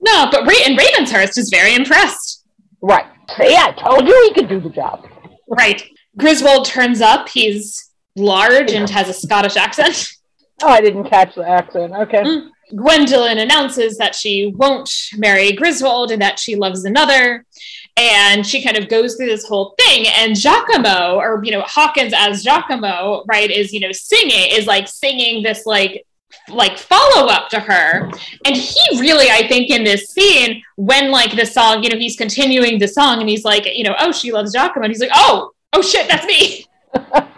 No, but Ra- and Ravenshurst is very impressed. Right. See, I told you he could do the job. Right. Griswold turns up. He's large and has a Scottish accent. Oh, I didn't catch the accent. Okay. Mm. Gwendolyn announces that she won't marry Griswold and that she loves another. And she kind of goes through this whole thing. And Giacomo, or, you know, Hawkins as Giacomo, right, is, you know, singing, is like singing this, like, like follow up to her. And he really, I think, in this scene, when like the song, you know, he's continuing the song and he's like, you know, oh, she loves Giacomo. And he's like, oh, oh shit, that's me.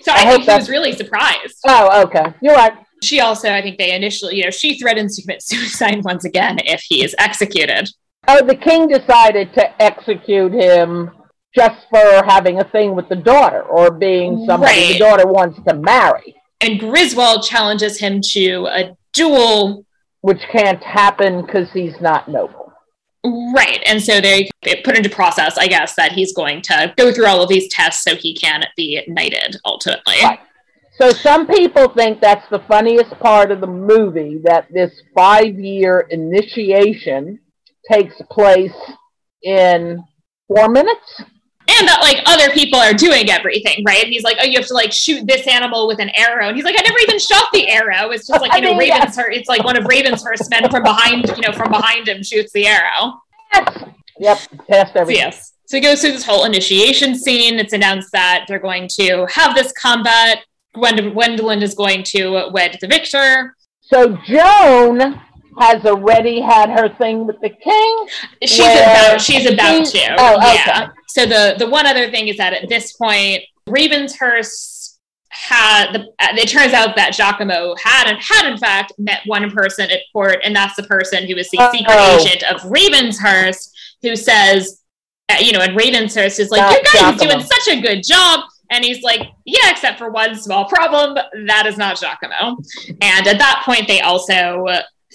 so I, I think he was really surprised Oh, okay. You're right. she also, I think they initially, you know, she threatens to commit suicide once again if he is executed. Oh, the king decided to execute him just for having a thing with the daughter or being somebody Right. the daughter wants to marry, And Griswold challenges him to a duel. which can't happen because he's not noble. Right. And so they put into process, I guess, that he's going to go through all of these tests so he can be knighted ultimately. Right. So some people think that's the funniest part of the movie that this five year initiation takes place in four minutes. And that like other people are doing everything, right? And he's like, oh, you have to like shoot this animal with an arrow. And he's like, I never even shot the arrow. It's just like, you know, I mean, yeah. Ravenshurst, it's like one of Ravenshurst's men from behind, you know, from behind him shoots the arrow. Yep, past So yes. So he goes through this whole initiation scene. It's announced that they're going to have this combat. Gwend- Gwendolyn is going to wed the victor. So Joan has already had her thing with the king. She's about she's about she's- to. oh, okay. Yeah. So the the one other thing is that at this point, Ravenshurst had the. It turns out that Giacomo had and had in fact met one person at court, and that's the person who is the Uh-oh. secret agent of Ravenshurst, who says, uh, you know, and Ravenshurst is like, Not "Your guy is doing such a good job." And he's like, yeah, except for one small problem. That is not Giacomo. And at that point, they also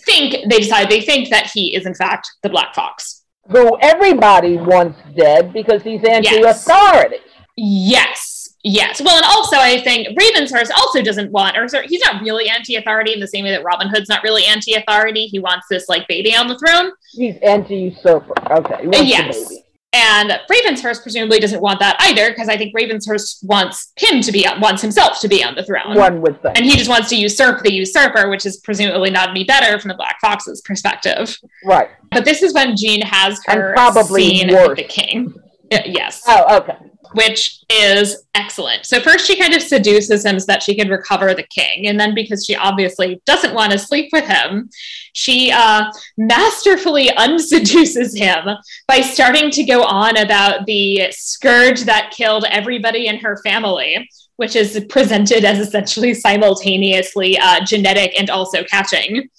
think they decide they think that he is in fact the Black Fox. Who everybody wants dead because he's anti-authority. Yes. Yes. Well, and also I think Ravenshurst also doesn't want, or sorry, he's not really anti-authority in the same way that Robin Hood's not really anti-authority. He wants this like baby on the throne. He's anti-usurper. Okay. He wants the yes. And Ravenshurst presumably doesn't want that either, because I think Ravenshurst wants him to be wants himself to be on the throne. One would think. And he just wants to usurp the usurper, which is presumably not any better from the Black Fox's perspective. right. But this is when Jean has And her probably scene worse. with the king. Uh, yes, Oh, okay. Which is excellent. So first she kind of seduces him so that she can recover the king, and then because she obviously doesn't want to sleep with him, she uh, masterfully unseduces him by starting to go on about the scourge that killed everybody in her family. Which is presented as essentially simultaneously uh, genetic and also catching.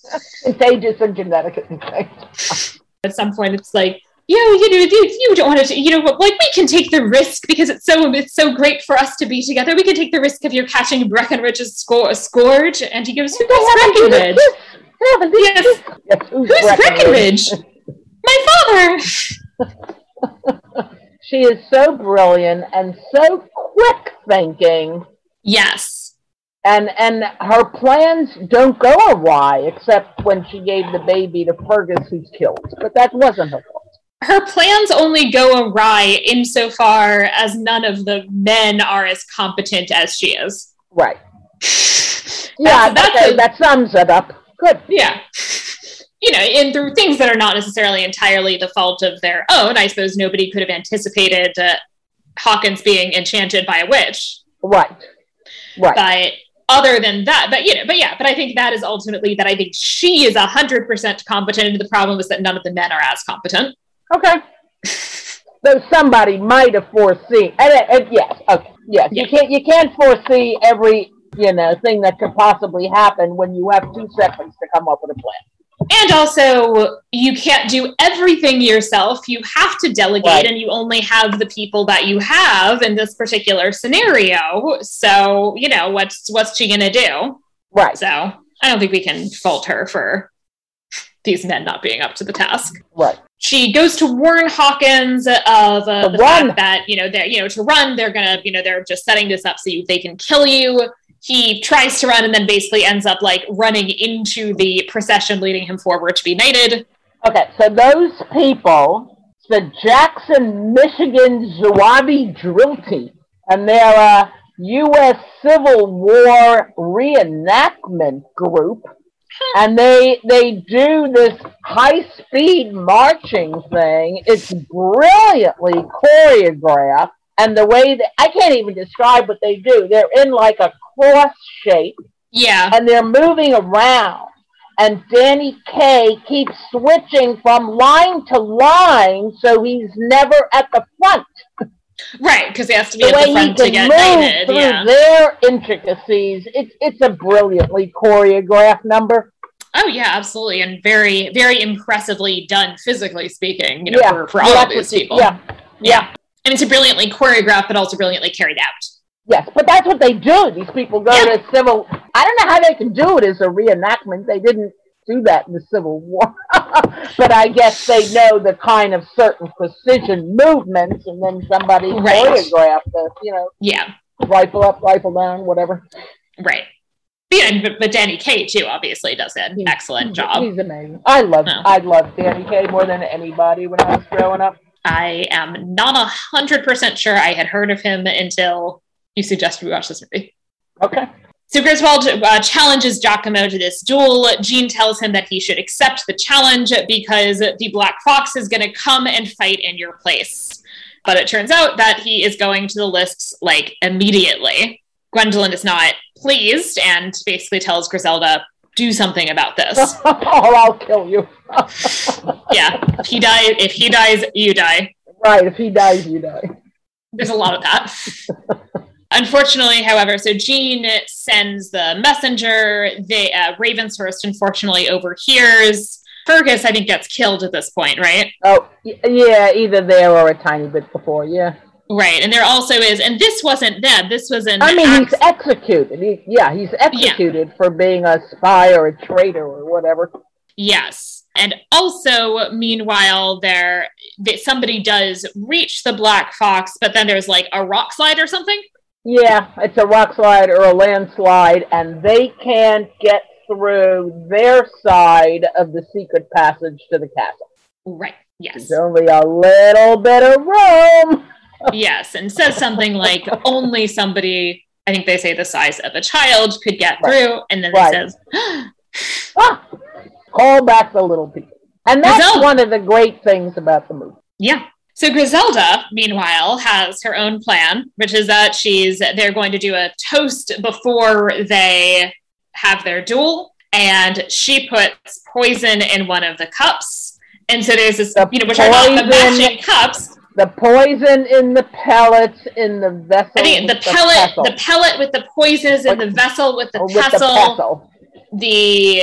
Contagious and genetic at the same time. at some point it's like you know, you know, you, you don't want to, you know, like we can take the risk because it's so it's so great for us to be together. We can take the risk of you catching Breckenridge's score, scourge, and he goes, "Who's Breckenridge? kissed. They haven't even Yes. Who's Breckenridge? My father." She is so brilliant and so quick thinking, Yes, and and her plans don't go awry except when she gave the baby to Fergus, who's killed. But that wasn't her fault. Her plans only go awry insofar as none of the men are as competent as she is. Right. Yeah, That's- that's okay, a- that sums it up. Good. Yeah. You know, and through things that are not necessarily entirely the fault of their own. I suppose nobody could have anticipated uh, Hawkins being enchanted by a witch. Right. Right. But other than that, but you know, but yeah, but I think that is ultimately that I think she is a hundred percent competent. And the problem is that none of the men are as competent. Okay. Though somebody might have foreseen, and, and yes, okay, yes, Yeah. you can't you can't foresee every you know thing that could possibly happen when you have two seconds to come up with a plan. And also, you can't do everything yourself. You have to delegate, Right. and you only have the people that you have in this particular scenario. So, you know, what's what's she gonna do? Right. So I don't think we can fault her for these men not being up to the task. Right. She goes to warn Hawkins of uh, the run. fact that you know they're you know to run. They're gonna you know they're just setting this up so you, they can kill you. He tries to run and then basically ends up like running into the procession, leading him forward to be knighted. Okay. So those people, the Jackson, Michigan Zouave Drill Team, and they're a U.S. Civil War reenactment group. And they they do this high speed marching thing. It's brilliantly choreographed, and the way that I can't even describe what they do. They're in like a cross shape, Yeah, and they're moving around. And Danny Kaye keeps switching from line to line, so he's never at the front. Right, because he has to be The at way the he front to get move knighted. through Yeah. their intricacies, it's it's a brilliantly choreographed number. Oh yeah, absolutely, and very very impressively done physically speaking. You know, yeah, for, for Yeah, all of these people. Yeah, yeah. and it's a brilliantly choreographed, but also brilliantly carried out. Yes, but that's what they do. These people go Yeah. to civil. I don't know how they can do it as a reenactment. They didn't do that in the Civil War, but I guess they know the kind of certain precision movements, and then somebody Right. choreographed the, you know, Yeah, rifle up, rifle down, whatever. right. Yeah, but, but Danny Kaye too obviously does an He's- excellent job. He's amazing. I love, Oh. I love Danny Kaye more than anybody when I was growing up. I am not a hundred percent sure I had heard of him until you suggested we watch this movie. Okay. So Griswold uh, challenges Giacomo to this duel. Jean tells him that he should accept the challenge because the Black Fox is going to come and fight in your place. But it turns out that he is going to the lists like immediately. Gwendolyn is not pleased and basically tells Griselda, "Do something about this." or I'll kill you. yeah, if he dies, if he dies, you die. right. If he dies, you die. There's a lot of that. Unfortunately, however, so Jean sends the messenger. They uh, Ravenshurst unfortunately overhears. Fergus, I think, gets killed at this point, right? Oh, yeah. Either there or a tiny bit before. Yeah. Right, and there also is, and this wasn't them. This was an. I mean, he's executed. He, yeah, he's executed for being a spy or a traitor or whatever. Yes. And also, meanwhile, there that somebody does reach the black fox, but then there's like a rock slide or something. Yeah, it's a rock slide or a landslide, and they can't get through their side of the secret passage to the castle. Right. Yes. There's only a little bit of room. yes, and says something like only somebody, I think they say the size of a child, could get Right. through, and then Right. it says, Ah, call back the little people. And that's one of the great things about the movie. Yeah. So Griselda, meanwhile, has her own plan, which is that she's they're going to do a toast before they have their duel, and she puts poison in one of the cups. And so there's this, The you know, which are not the poison- matching cups. The poison in the pellets in the vessel. I think the pellet, pestle. the pellet with the poison is in the vessel with the Or with the pestle. pestle. the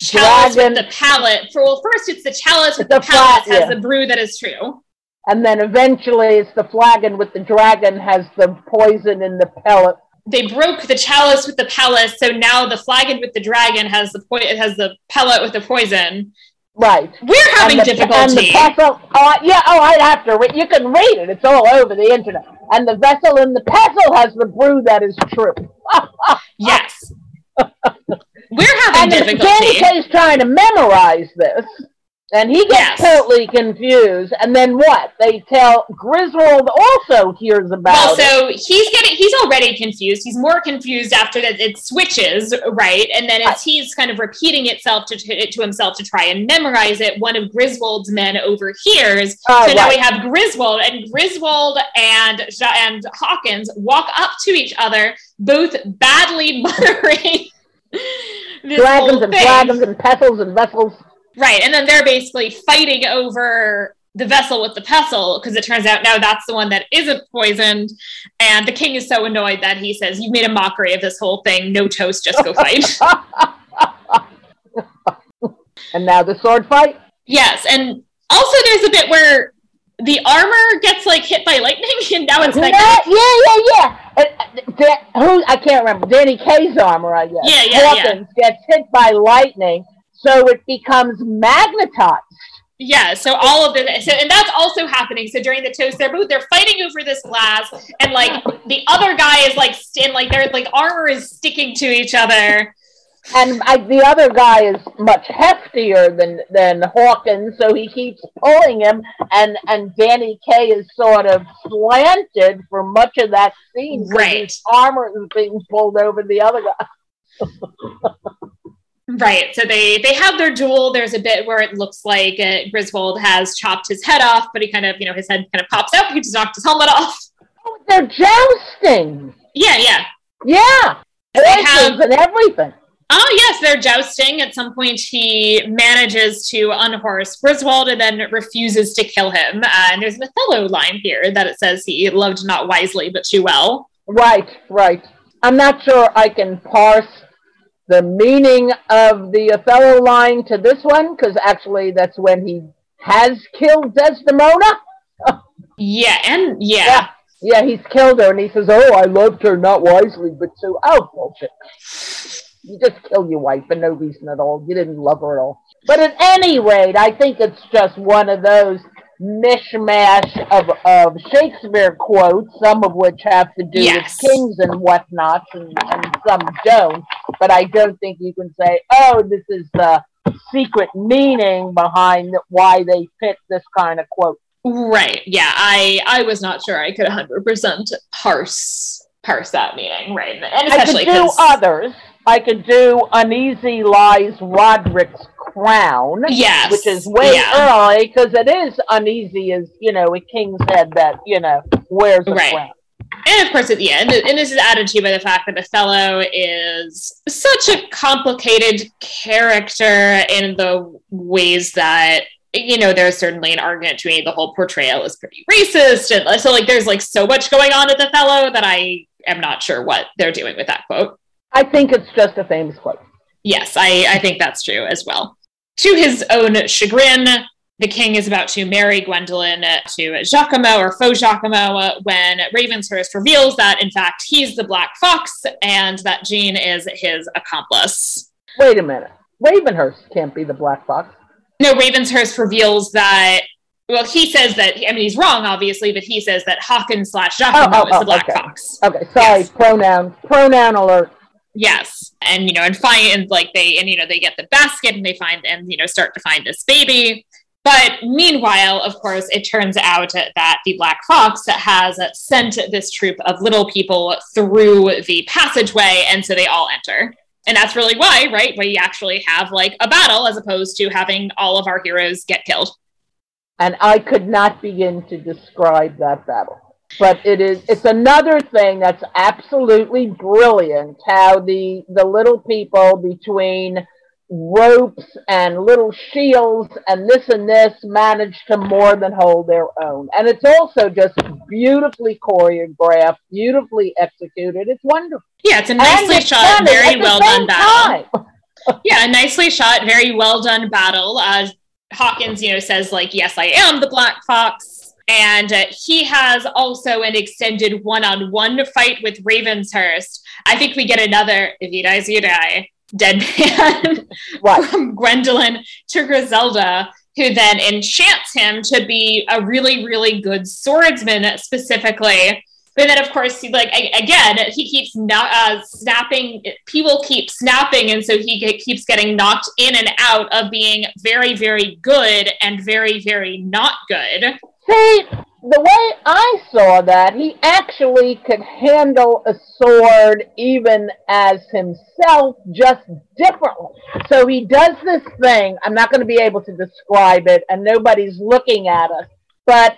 chalice with the palate. For well, first it's the chalice with the flat, palate has yeah. the brew that is true. And then eventually it's the flagon with the dragon has the poison in the pellet. They broke the chalice with the palace, so now the flagon with the dragon has the po- it has the pellet with the poison. Right. We're having and the, And the difficulty. pestle, oh, yeah, oh, I'd have to read. You can read it. It's all over the internet. And the vessel in the pestle has the brew that is true. yes, we're having and difficulty. Danny Kaye's trying to memorize this, and he Yes. gets totally confused. And then what? They tell Griswold also hears about Well, it. so he's getting he's already confused. He's more confused after that it switches, right? And then it's he's kind of repeating itself to, to to himself to try and memorize it. One of Griswold's men overhears. Oh, so now we have Griswold and Griswold and and Hawkins walk up to each other, both badly muttering. dragons and flagons and pestles and vessels. Right, and then they're basically fighting over the vessel with the pestle because it turns out now that's the one that isn't poisoned. And the king is so annoyed that he says, "You've made a mockery of this whole thing. No toast, just go fight." and now the sword fight. yes, and also there's a bit where the armor gets like hit by lightning, and now it's Yeah, like, yeah, yeah, yeah. And, uh, Da- who I can't remember. Danny Kaye's armor, I guess. Yeah, yeah, yeah. Hawkins gets hit by lightning, so it becomes magnetized. Yeah, so all of this, so, and that's also happening. So during the toast, they're both they're fighting over this glass, and like the other guy is like, st- like their like armor is sticking to each other. And I, the other guy is much heftier than than Hawkins, so he keeps pulling him, and and Danny Kaye is sort of slanted for much of that scene. Right. His armor is being pulled over the other guy. Right. So they they have their duel. There's a bit where it looks like uh, Griswold has chopped his head off, but he kind of, you know, his head kind of pops out. He just knocked his helmet off. Oh, they're jousting. Yeah, yeah. Yeah, They have- and everything. Oh yes, they're jousting. At some point, he manages to unhorse Griswold and then refuses to kill him. Uh, and there's an Othello line here that it says he loved not wisely but too well. Right, right. I'm not sure I can parse the meaning of the Othello line to this one because actually that's when he has killed Desdemona. Yeah, and yeah. Yeah. Yeah, he's killed her, and he says, "Oh, I loved her not wisely, but so oh bullshit. You just killed your wife for no reason at all. You didn't love her at all. But at any rate, I think it's just one of those mishmash of of Shakespeare quotes, some of which have to do Yes. with kings and whatnots, and, and some don't. But I don't think you can say, "Oh, this is the secret meaning behind why they picked this kind of quote." Right. Yeah. I I was not sure I could 100% parse parse that meaning. Right. And I could especially do others. I could do Uneasy Lies Roderick's Crown, Yes. which is way yeah. early because it is uneasy as, you know, a king's head that, you know, wears a Right. crown. And of course, it, yeah, and, and this is added to by the fact that Othello is such a complicated character in the ways that you know there's certainly an argument to me the whole portrayal is pretty racist, and so like there's like so much going on with Othello that I am not sure what they're doing with that quote. I think it's just a famous quote. Yes, I, I think that's true as well. To his own chagrin, the king is about to marry Gwendolyn to Giacomo or faux Giacomo when Ravenshurst reveals that, in fact, he's the Black Fox and that Jean is his accomplice. Wait a minute. Ravenhurst can't be the Black Fox. No, Ravenshurst reveals that. Well, he says that. I mean, he's wrong, obviously, but he says that Hawkins slash Giacomo Oh, oh, is the oh, Black okay. Fox. Okay, sorry, Yes. pronoun pronoun alert. Yes, and you know, and find like they and you know they get the basket and they find and you know start to find this baby. But meanwhile, of course, it turns out that the Black Fox has sent this troop of little people through the passageway, and so they all enter. And that's really why, right? We actually have like a battle as opposed to having all of our heroes get killed. and I could not begin to describe that battle. But it is it's another thing that's absolutely brilliant how the the little people between ropes and little shields and this and this manage to more than hold their own. And it's also just beautifully choreographed, beautifully executed. It's wonderful. Yeah, it's a nicely it's shot, very well done battle. yeah, a nicely shot, very well done battle. Uh, Hawkins, you know, says like, "Yes, I am the Black Fox," and uh, he has also an extended one-on-one fight with Ravenshurst. I think we get another "If you die, you die" dead man Right. from Gwendolyn to Griselda, who then enchants him to be a really, really good swordsman, specifically. But then, of course, he, like again, he keeps not uh, snapping. People keep snapping, and so he ge- keeps getting knocked in and out of being very, very good and very, very not good. See, the way I saw that, he actually could handle a sword even as himself, just differently. So he does this thing. I'm not going to be able to describe it, and nobody's looking at us. But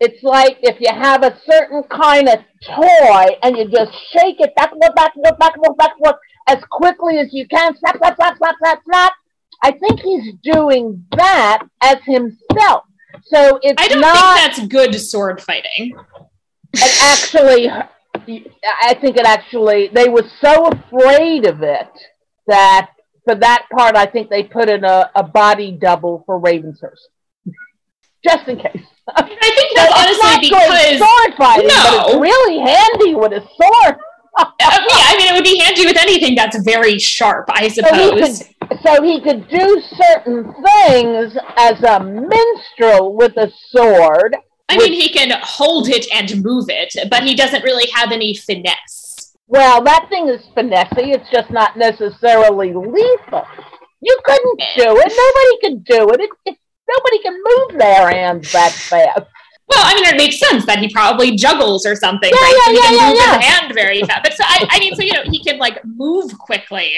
it's like if you have a certain kind of toy and you just shake it back and forth, back and forth, back and forth, back and forth as quickly as you can. Snap, snap, snap, snap, snap, snap. I think he's doing that as himself. So it's I don't not think that's good sword fighting. it actually I think it actually they were so afraid of it that for that part I think they put in a, a body double for Ravenshurst. Just in case. I think So that's it's honestly because sword fighting, but No. it's really handy with a sword. Uh, yeah, I mean, it would be handy with anything that's very sharp, I So suppose. could so he could do certain things as a minstrel with a sword. I mean, he can hold it and move it, but he doesn't really have any finesse. Well, that thing is finessey. It's just not necessarily lethal. You couldn't do it. Nobody could do it. it, it nobody can move their hands that fast. Well, I mean, it makes sense that he probably juggles or something, Yeah, right? yeah, so he yeah, can move his hand very fast. But so, I, I mean, so, you know, he can like move quickly.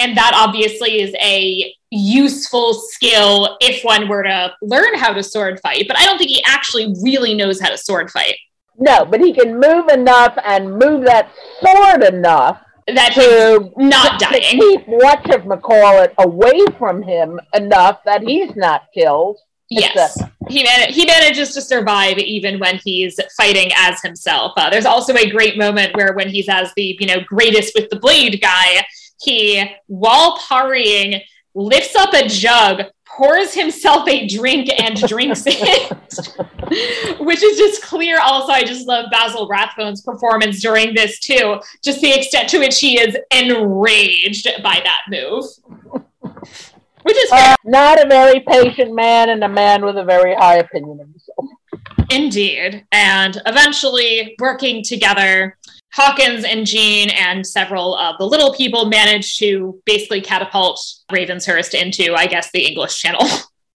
And that obviously is a useful skill if one were to learn how to sword fight. But I don't think he actually really knows how to sword fight. No, but he can move enough and move that sword enough That to not to dying. keep whatchamacallit away from him enough that he's not killed. Yes, he man- he manages to survive even when he's fighting as himself. Uh, there's also a great moment where when he's as the you know greatest with the blade guy, he while parrying lifts up a jug, pours himself a drink, and drinks it, which is just clear. Also, I just love Basil Rathbone's performance during this too. Just the extent to which he is enraged by that move. Which is. Uh, not a very patient man and a man with a very high opinion of himself. Indeed. And eventually, working together, Hawkins and Jean and several of the little people manage to basically catapult Ravenshurst into, I guess, the English Channel.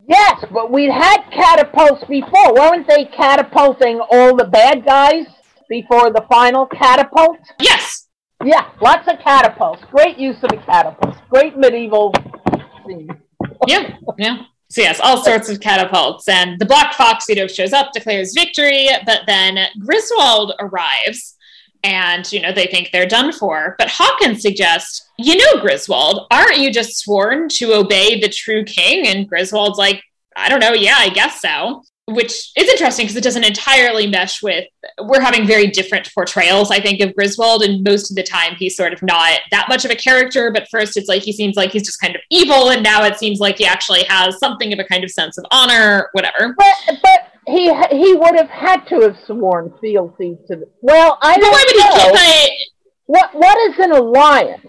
Yes, but we had catapults before. Weren't they catapulting all the bad guys before the final catapult? yes. Yeah, lots of catapults. Great use of the catapults. Great medieval scene. Yeah. Yeah. So yes, all sorts of catapults. And the Black Fox, you know, shows up, declares victory, but then Griswold arrives. And, you know, they think they're done for. But Hawkins suggests, you know, Griswold, aren't you just sworn to obey the true king? And Griswold's like, I don't know. Yeah, I guess so. Which is interesting because it doesn't entirely mesh with. We're having very different portrayals, I think, of Griswold. And most of the time, he's sort of not that much of a character. But first, it's like he seems like he's just kind of evil. And now it seems like he actually has something of a kind of sense of honor, whatever. But but he he would have had to have sworn fealty to the. Well, I But why would he don't know. What what is an alliance?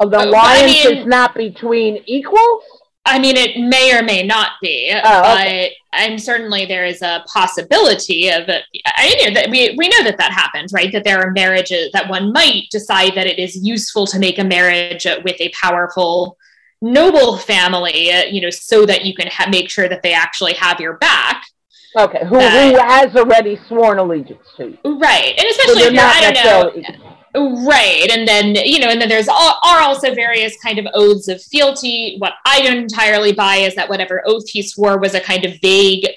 The Uh, alliance I mean- is not between equals? I mean, it may or may not be, Oh, but okay. and certainly there is a possibility of. I know that we we know that that happens, right? That there are marriages that one might decide that it is useful to make a marriage with a powerful noble family, you know, so that you can ha- make sure that they actually have your back, Okay, who, That- who has already sworn allegiance to you? right? And especially they're if you're, not I don't know. Right. And then, you know, and then there's all, are also various kind of oaths of fealty. What I don't entirely buy is that whatever oath he swore was a kind of vague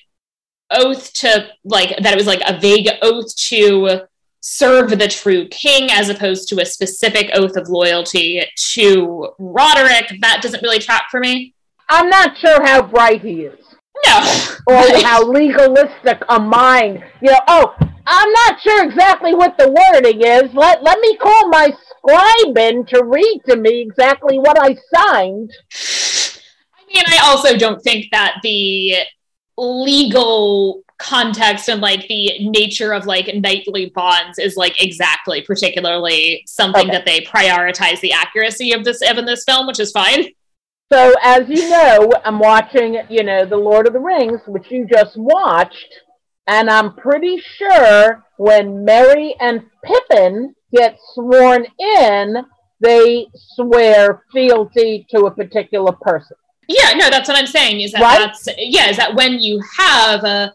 oath to, like, that it was like a vague oath to serve the true king as opposed to a specific oath of loyalty to Roderick. That doesn't really track for me. I'm not sure how bright he is. No. or how legalistic a mind. You know, oh, I'm not sure exactly what the wording is. Let let me call my scribe in to read to me exactly what I signed. I mean, I also don't think that the legal context and like the nature of like knightly bonds is like exactly particularly something Okay. that they prioritize the accuracy of this of in this film, which is fine. So as you know, I'm watching, you know, The Lord of the Rings, which you just watched, and I'm pretty sure when Merry and Pippin get sworn in, they swear fealty to a particular person. Yeah, no, that's what I'm saying. Is that Right? that's yeah, is that when you have uh,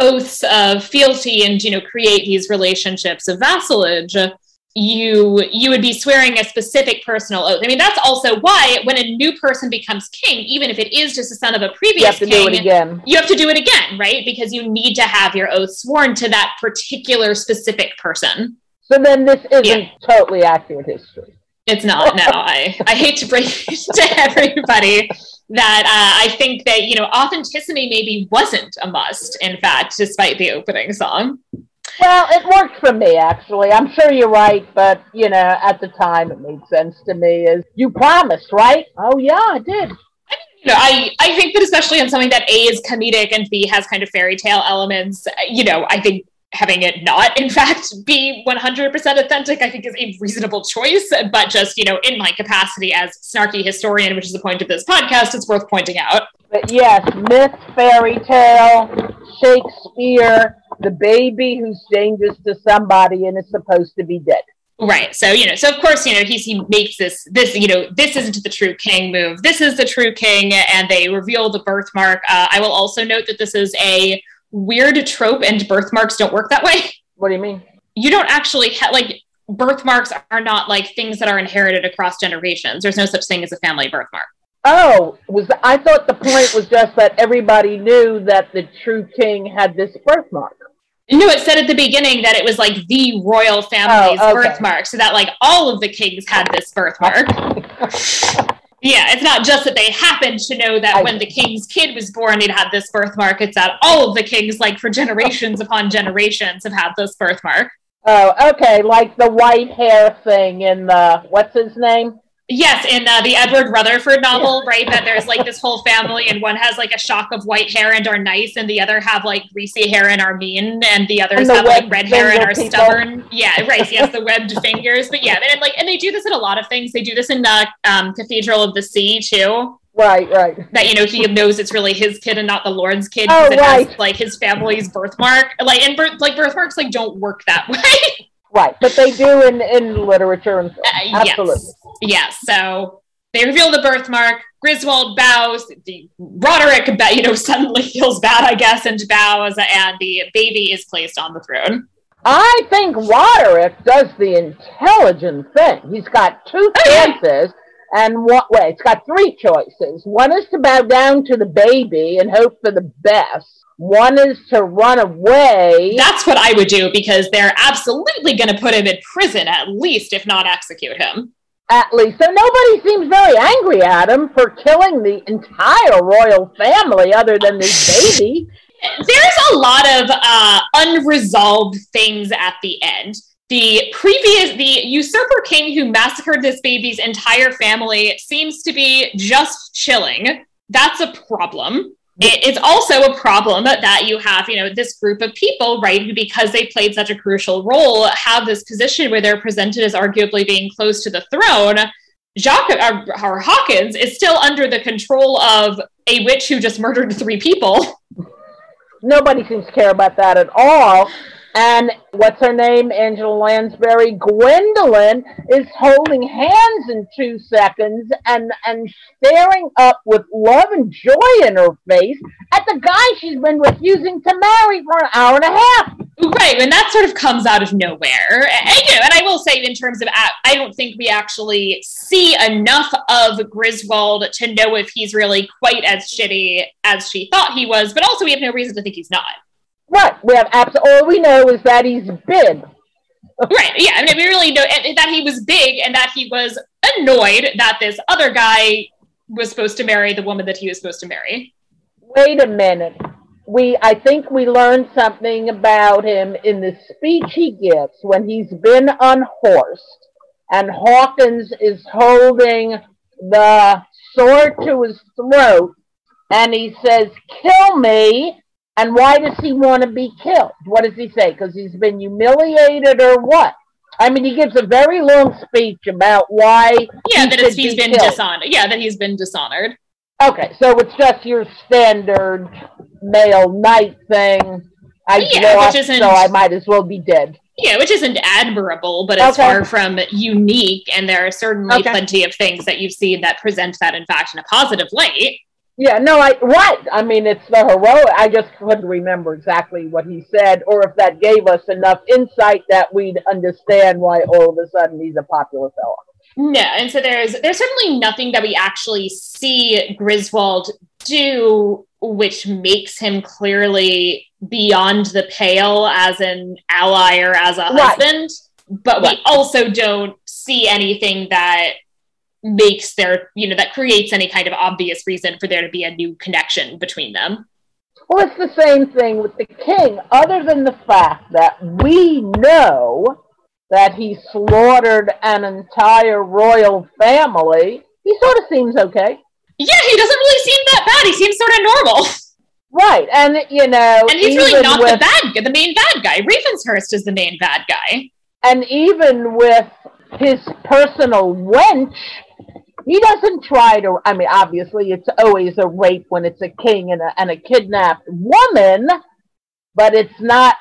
oaths of fealty and you know create these relationships of vassalage, uh, you you would be swearing a specific personal oath. I mean, that's also why when a new person becomes king, even if it is just a son of a You previous to king, do it again. you have to do it again, right? Because you need to have your oath sworn to that particular specific person. So then this isn't Yeah. totally accurate history. It's not. No, I I hate to break it to everybody that uh, I think that you know authenticity maybe wasn't a must. In fact, despite the opening song. Well, it worked for me actually. I'm sure you're right, but you know, at the time it made sense to me. Is you promised, right? Oh yeah, I did. You know, I I think that especially on something that A is comedic and B has kind of fairy tale elements. You know, I think having it not in fact be 100% authentic i think is a reasonable choice but just you know in my capacity as snarky historian which is the point of this podcast it's worth pointing out But yes, myth, fairy tale, Shakespeare, the baby who's dangerous to somebody and is supposed to be dead. Right. So, you know, so of course, you know, he's, he makes this, this, you know, this isn't the true king move. This is the true king. And they reveal the birthmark. Uh, I will also note that this is a weird trope and birthmarks don't work that way. What do you mean? You don't actually have, like, birthmarks are not like things that are inherited across generations. There's no such thing as a family birthmark. Oh, was I thought the point was just that everybody knew that the true king had this birthmark. No, it said at the beginning that it was like the royal family's Oh, okay. birthmark, so that like all of the kings had this birthmark. Yeah, it's not just that they happened to know that I when the king's kid was born, he'd had this birthmark. It's that all of the kings, like for generations upon generations, have had this birthmark. Oh, okay, like the white hair thing in the what's his name? Yes, in uh, the Edward Rutherfurd novel, right? That there's like this whole family, and one has like a shock of white hair and are nice, and the other have like greasy hair and are mean, and the others And the have like red hair and are people. stubborn. Yeah, right. Yes, the webbed fingers. But yeah, and like, and they do this in a lot of things. They do this in the um, Cathedral of the Sea too. Right, right. that you know he knows it's really his kid and not the Lord's kid Oh, because it has like his family's birthmark. Like and birth, like birthmarks like don't work that way. Right. But they do in, in literature and film. Uh, Absolutely. Yes. Yes. So they reveal the birthmark. Griswold bows. The Roderick, you know, suddenly feels bad, I guess, and bows, and the baby is placed on the throne. I think Roderick does the intelligent thing. He's got two oh, yeah. choices, and what? Wait, it's got three choices. One is to bow down to the baby and hope for the best. One is to run away. That's what I would do because they're absolutely going to put him in prison, at least, if not execute him. At least, so nobody seems very angry at him for killing the entire royal family, other than this baby. there's a lot of uh, unresolved things at the end. The previous, the usurper king who massacred this baby's entire family seems to be just chilling. That's a problem. It- it's also a problem that you have, you know, this group of people, right, who because they played such a crucial role, have this position where they're presented as arguably being close to the throne. Jacques uh, or, or Hawkins is still under the control of a witch who just murdered three people. Nobody seems to care about that at all. And what's her name? Angela Lansbury. Gwendolyn is holding hands in two seconds and, and staring up with love and joy in her face at the guy she's been refusing to marry for an hour and a half. Right, and that sort of comes out of nowhere. And, you know, and I will say, in terms of, uh, I don't think we actually see enough of Griswold to know if he's really quite as shitty as she thought he was, but also we have no reason to think he's not. Right. We have absolutely all we know is that he's big. right. Yeah. I mean, we really know that he was big and that he was annoyed that this other guy was supposed to marry the woman that he was supposed to marry. Wait a minute. We, I think we learned something about him in the speech he gives when he's been unhorsed and Hawkins is holding the sword to his throat and he says, Kill me and why does he want to be killed? What does he say? Because he's been humiliated or what? I mean, he gives a very long speech about why. Yeah, he that he's be been killed. dishonored. Yeah, that he's been dishonored. Okay, so it's just your standard male knight thing. I yeah, lost, so I might as well be dead. Yeah, which isn't admirable, but it's okay. far from unique. And there are certainly okay. plenty of things that you've seen that present that, in fact, in a positive light. Yeah, no, I right. I mean, it's the heroic. I just couldn't remember exactly what he said, or if that gave us enough insight that we'd understand why all of a sudden he's a popular fellow. No, and so there's there's certainly nothing that we actually see Griswold do, which makes him clearly beyond the pale as an ally or as a right. husband. But right. we also don't see anything that makes there, you know, that creates any kind of obvious reason for there to be a new connection between them. Well, it's the same thing with the king, other than the fact that we know that he slaughtered an entire royal family. He sort of seems okay. Yeah, he doesn't really seem that bad. He seems sort of normal. Right, and you know, and he's really not with, the bad, the main bad guy. Ravenhurst is the main bad guy. And even with his personal wench, he doesn't try to i mean obviously it's always a rape when it's a king and a, and a kidnapped woman but it's not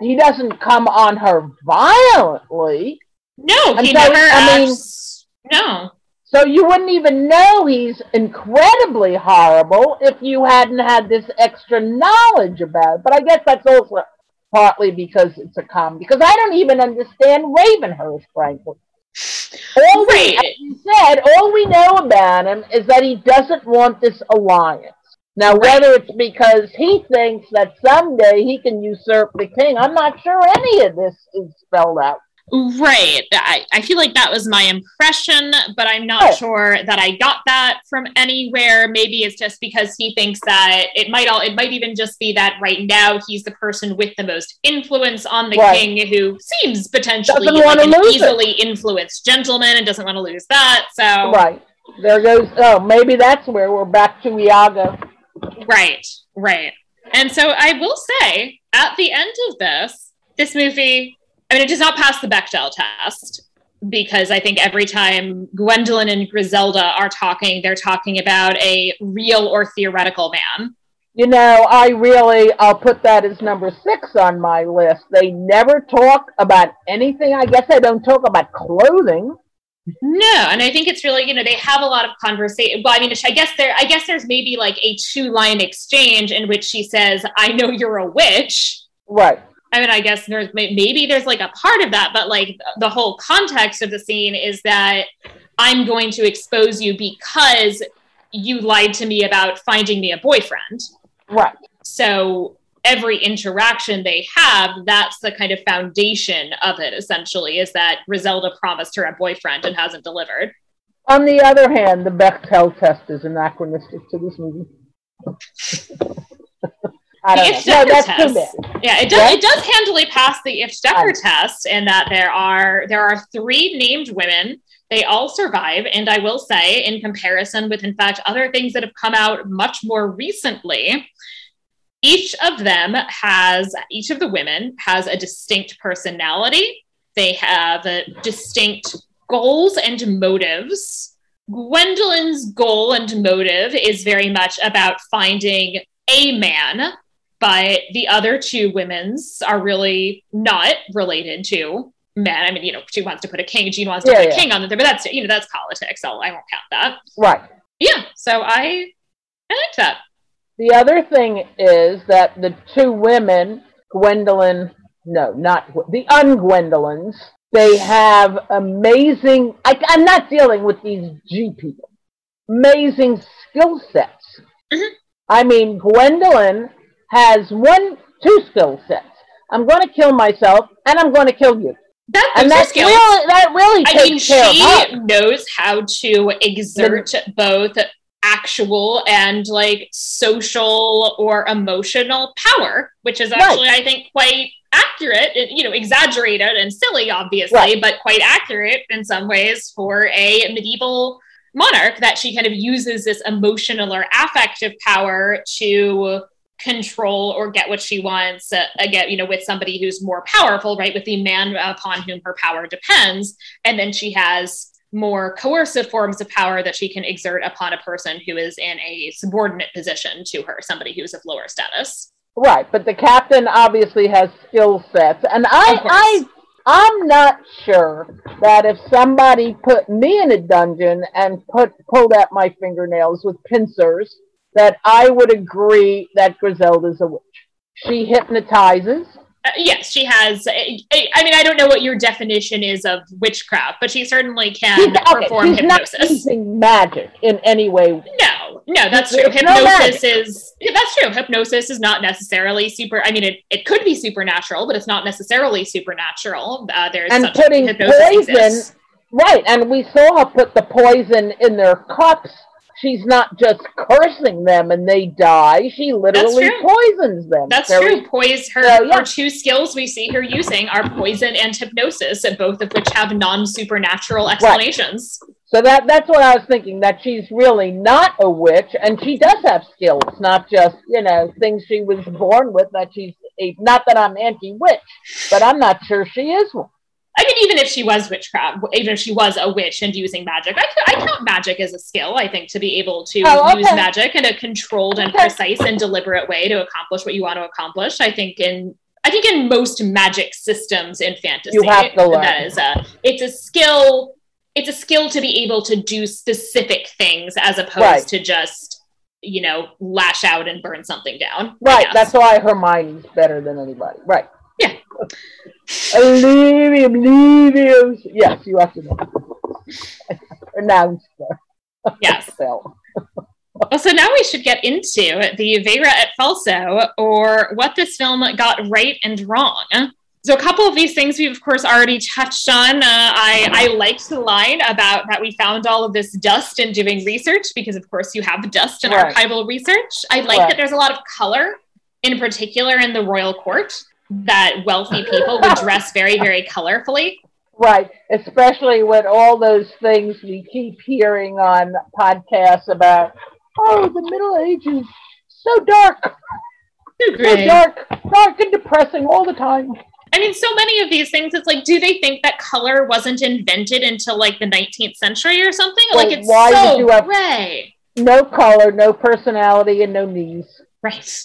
he doesn't come on her violently. No he so, never i mean no. So you wouldn't even know he's incredibly horrible if you hadn't had this extra knowledge about it. But i guess that's also partly because it's a comedy because i don't even understand ravenhurst frankly all we, you said, all we know about him is that he doesn't want this alliance. Now, whether it's because he thinks that someday he can usurp the king, I'm not sure any of this is spelled out. Right. I, I feel like that was my impression, but I'm not oh. sure that I got that from anywhere. Maybe it's just because he thinks that it might all it might even just be that right now he's the person with the most influence on the right. king who seems potentially like an easily it. influenced gentleman and doesn't want to lose that. So Right. There goes oh, maybe that's where we're back to Iago. Right, right. And so I will say, at the end of this, this movie I mean, it does not pass the Bechdel test because I think every time Gwendolyn and Griselda are talking, they're talking about a real or theoretical man. You know, I really, I'll put that as number six on my list. They never talk about anything. I guess they don't talk about clothing. No, and I think it's really, you know, they have a lot of conversation. Well, I mean, I guess there, I guess there's maybe like a two line exchange in which she says, "I know you're a witch," right? I mean, I guess there's maybe there's like a part of that, but like the whole context of the scene is that I'm going to expose you because you lied to me about finding me a boyfriend. Right. So every interaction they have, that's the kind of foundation of it, essentially, is that Griselda promised her a boyfriend and hasn't delivered. On the other hand, the Bechdel test is anachronistic to this movie. I know. No, that's test. Yeah, it does. It does handily pass the Ifft-Decker test in that there are there are three named women. They all survive, and I will say, in comparison with, in fact, other things that have come out much more recently, each of them has each of the women has a distinct personality. They have uh, distinct goals and motives Gwendolyn's goal and motive is very much about finding a man, but the other two women's are really not related to men. I mean, you know, she wants to put a king, Jean wants to Yeah, put a king on there, but that's you know that's politics. So I won't count that. Right. Yeah. So I I like that. The other thing is that the two women, Gwendolyn, no, not the un-Gwendolyns, they have amazing. I, I'm not dealing with these G people. Amazing skill sets. Mhm. I mean, Gwendolyn has one, two skill sets. I'm going to kill myself, and I'm going to kill you, That and that's skills. really that really I mean, she knows how to exert both actual and like social or emotional power, which is Right. actually, I think, quite accurate. You know, exaggerated and silly, obviously, Right. but quite accurate in some ways for a medieval monarch that she kind of uses this emotional or affective power to control or get what she wants uh, again you know with somebody who's more powerful right with the man upon whom her power depends. And then she has more coercive forms of power that she can exert upon a person who is in a subordinate position to her somebody who's of lower status. Right, but the captain obviously has skill sets, and I, I, I'm not sure that if somebody put me in a dungeon and put pulled out my fingernails with pincers, that I would agree that Griselda's a witch. She hypnotizes. Uh, yes she has I, I mean i don't know what your definition is of witchcraft but she certainly can She's, okay, perform she's not hypnosis using magic in any way. No, no, that's true. There's no Hypnosis is yeah, that's true. Hypnosis is not necessarily super. I mean, it, it could be supernatural, but it's not necessarily supernatural. Uh, there's And putting hypnosis poison- exists. Right, and we saw her put the poison in their cups. She's not just cursing them and they die. She literally poisons them. That's Very- true. Poise her, So, yeah. her two skills we see her using are poison and hypnosis, and both of which have non supernatural explanations. So that that's what I was thinking. That she's really not a witch, and she does have skills, not just you know things she was born with. That she's a, not that I'm anti-witch, but I'm not sure she is one. Even if she was witchcraft, even if she was a witch and using magic, I, I count magic as a skill. I think to be able to Oh, use okay. magic in a controlled and precise and deliberate way to accomplish what you want to accomplish. I think in I think in most magic systems in fantasy, You have to learn. that is a it's a skill. It's a skill to be able to do specific things as opposed Right. to just you know lash out and burn something down. Right. That's why Hermione's better than anybody. Right. Yeah. Leave him. Leave him. Yes, you have to know. announce her. yes. So, Well, so now we should get into the Vera et Falso, or what this film got right and wrong. So, a couple of these things we've, of course, already touched on. Uh, I, I liked the line about that we found all of this dust in doing research, because, of course, you have dust in Right. archival research. I like Right. that there's a lot of color, in particular in the royal court, that wealthy people would dress very, very colorfully. right. Especially with all those things we keep hearing on podcasts about. Oh, the Middle Ages, so dark, so dark, dark and depressing all the time. I mean, so many of these things, it's like, do they think that color wasn't invented until like the 19th century or something? Well, like, it's why so you have- gray. No color, no personality, and no knees. Right.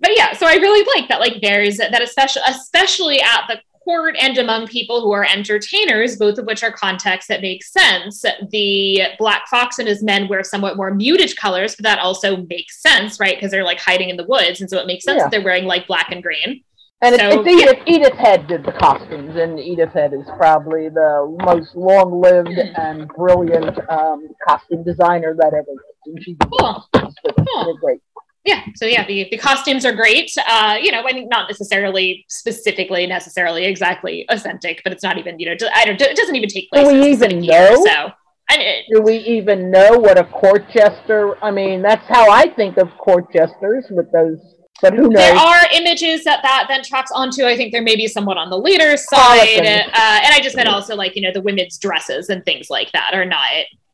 But yeah, so I really like that, like, there's that, especially, especially at the court and among people who are entertainers, both of which are contexts that make sense. The Black Fox and his men wear somewhat more muted colors, but that also makes sense, right? Because they're like hiding in the woods. And so it makes sense Yeah. that they're wearing like black and green. And it's, So, it's Edith, Edith Head did the costumes, and Edith Head is probably the most long-lived and brilliant um, costume designer that ever lived. And she Cool. Cool. Great. Yeah so yeah the, the costumes are great uh you know i think not necessarily specifically necessarily exactly authentic but it's not even you know i don't it doesn't even take place Do we in a specific even year, know? so I mean, Do we even know what a court jester? I mean, that's how I think of court jesters with those. But who there are images that that then tracks onto. I think there may be somewhat on the later side, uh, and I just meant also like you know the women's dresses and things like that are not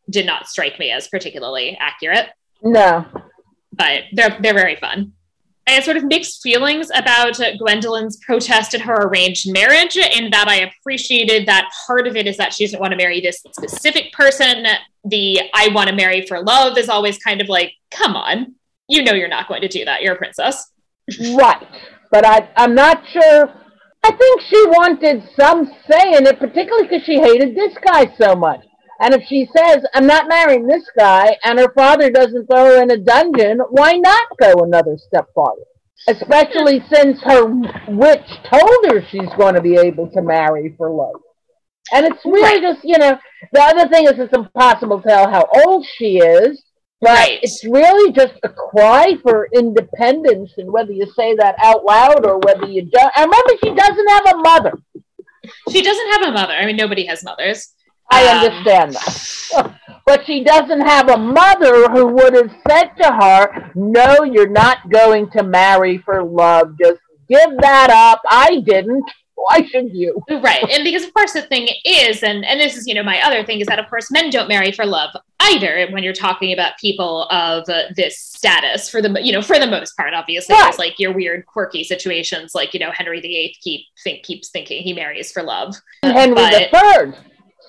did not strike me as particularly accurate. No. But they're they're very fun. I had sort of mixed feelings about Gwendolyn's protest at her arranged marriage, in that I appreciated that part of it is that she doesn't want to marry this specific person, the I want to marry for love is always kind of like, come on, you know you're not going to do that. You're a princess. Right. But I, I'm not sure. I think she wanted some say in it, particularly because she hated this guy so much. And if she says, I'm not marrying this guy, and her father doesn't throw her in a dungeon, why not go another step farther? Especially since her witch told her she's going to be able to marry for love. And it's really just, you know, the other thing is it's impossible to tell how old she is, but Right. it's really just a cry for independence, and whether you say that out loud or whether you don't. And remember, she doesn't have a mother. She doesn't have a mother. I mean, nobody has mothers. I Um, understand that. But she doesn't have a mother who would have said to her, No, you're not going to marry for love. Just give that up. I didn't. Why should you? Right. And because of course the thing is, and, and this is, you know, my other thing is that of course men don't marry for love either when you're talking about people of uh, this status for the, you know, for the most part, obviously Right. there's like your weird quirky situations like, you know, Henry VIII keep, think, keeps thinking he marries for love. Henry But- the Third,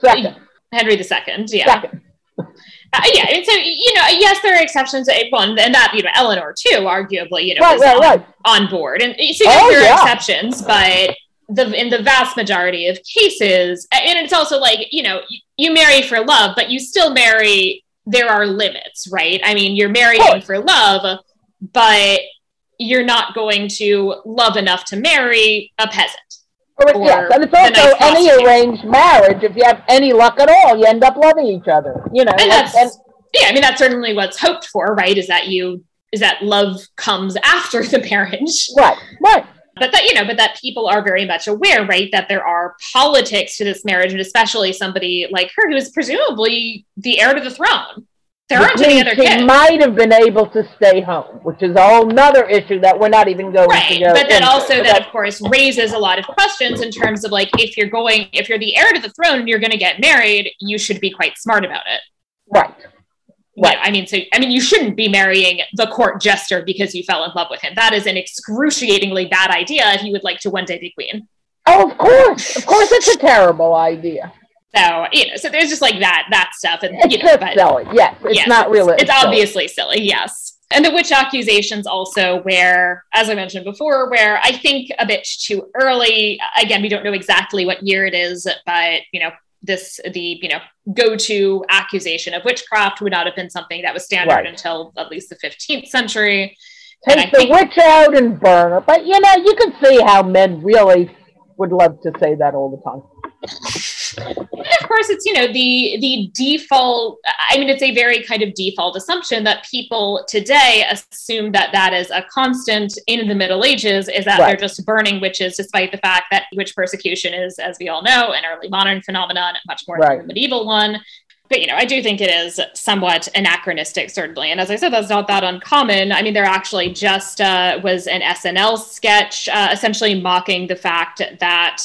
second, Henry II, yeah. second. Uh, yeah, I mean, so you know, yes, there are exceptions. One, and that you know, Eleanor too, arguably, you know, Right, was right, on, right. on board, and so yes, Oh, there are yeah. exceptions, but the in the vast majority of cases, and it's also like you know, you, marry for love, but you still marry. There are limits, right? I mean, you're marrying for love, but you're not going to love enough to marry a peasant. Or, Or yes, and it's also nice any arranged marriage. If you have any luck at all, you end up loving each other. You know, and that's and- yeah i mean that's certainly what's hoped for right is that you is that love comes after the marriage right, right. but that you know but that people are very much aware right that there are politics to this marriage and especially somebody like her who is presumably the heir to the throne there aren't any other she kids might have been able to stay home, which is a whole nother issue that we're not even going right to go but then into. also But that of course raises a lot of questions in terms of like if you're going if you're the heir to the throne and you're going to get married you should be quite smart about it right. Right. I mean, so I mean, you shouldn't be marrying the court jester because you fell in love with him. That is an excruciatingly bad idea if you would like to one day be queen. Oh, of course, of course, it's a terrible idea. So you know, so there's just like that that stuff, and It's you know, but silly. Yes, it's yes, not really. It's, silly. obviously silly, yes. And the witch accusations also, where, as I mentioned before, where I think a bit too early. Again, we don't know exactly what year it is, but you know, this the you know go-to accusation of witchcraft would not have been something that was standard Right. until at least the 15th century. Take the think- witch out and burn her. But you know, you can see how men really would love to say that all the time. And of course, it's you know the the default. I mean, it's a very kind of default assumption that people today assume that that is a constant in the Middle Ages. Is that they're just burning witches, despite the fact that witch persecution is, as we all know, an early modern phenomenon, much more than Right. the medieval one. But you know, I do think it is somewhat anachronistic, certainly. And as I said, that's not that uncommon. I mean, there actually just uh, was an SNL sketch, uh, essentially mocking the fact that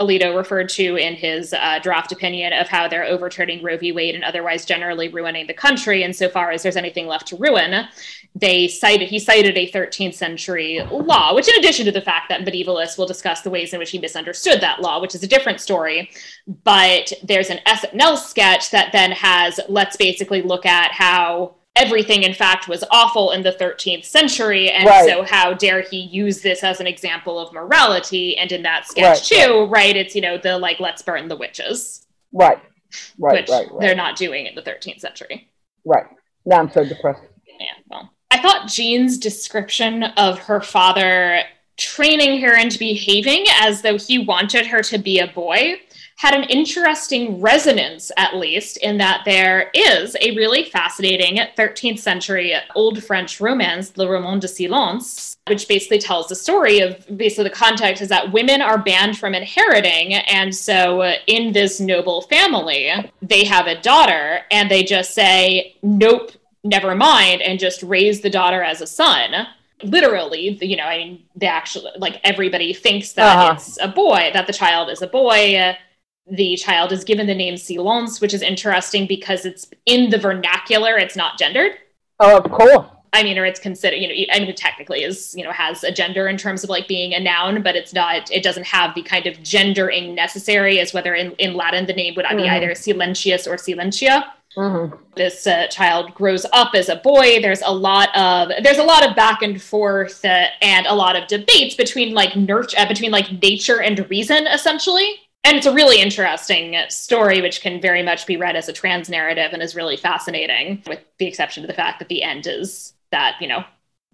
Alito referred to in his uh, draft opinion of how they're overturning Roe v. Wade and otherwise generally ruining the country. Insofar as there's anything left to ruin, they cited he cited a 13th century law, which, in addition to the fact that medievalists will discuss the ways in which he misunderstood that law, which is a different story. But there's an SNL sketch that then has let's basically look at how everything in fact was awful in the 13th century and Right. so how dare he use this as an example of morality and in that sketch Right, too right it's you know the like let's burn the witches Right, right, which right, right, they're not doing in the 13th century right. Now I'm so depressed. yeah well i thought jean's description of her father training her into behaving as though he wanted her to be a boy had an interesting resonance, at least, in that there is a really fascinating 13th century Old French romance, Le Roman de Silence, which basically tells the story of basically the context is that women are banned from inheriting. And so, in this noble family, they have a daughter and they just say, nope, never mind, and just raise the daughter as a son literally you know i mean they actually like everybody thinks that Uh-huh. it's a boy that the child is a boy the child is given the name silence which is interesting because it's in the vernacular it's not gendered Oh, cool. i mean or it's considered you know i mean it technically is you know has a gender in terms of like being a noun but it's not it doesn't have the kind of gendering necessary as whether in, in latin the name would be Mhm. either silentius or silentia Mhm. this uh, child grows up as a boy there's a lot of there's a lot of back and forth uh, and a lot of debates between like nurture uh, between like nature and reason essentially and it's a really interesting story which can very much be read as a trans narrative and is really fascinating with the exception of the fact that the end is that you know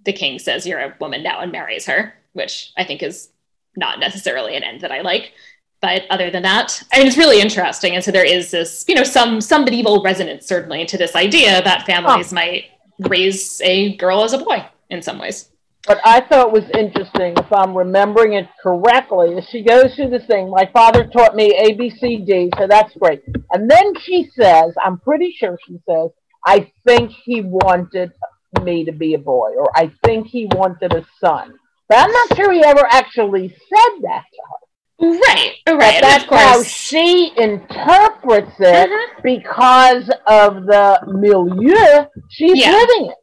the king says you're a woman now and marries her which i think is not necessarily an end that i like. But other than that i mean it's really interesting. And so there is this you know some some medieval resonance certainly to this idea that families might raise a girl as a boy in some ways What I thought was interesting, if I'm remembering it correctly, is she goes through this thing. My father taught me A, B, C, D, so that's great. And then she says, I'm pretty sure she says, I think he wanted me to be a boy, or I think he wanted a son. But I'm not sure he ever actually said that to her. right right that's how she interprets it Mhm. because of the milieu she's Yeah. living in.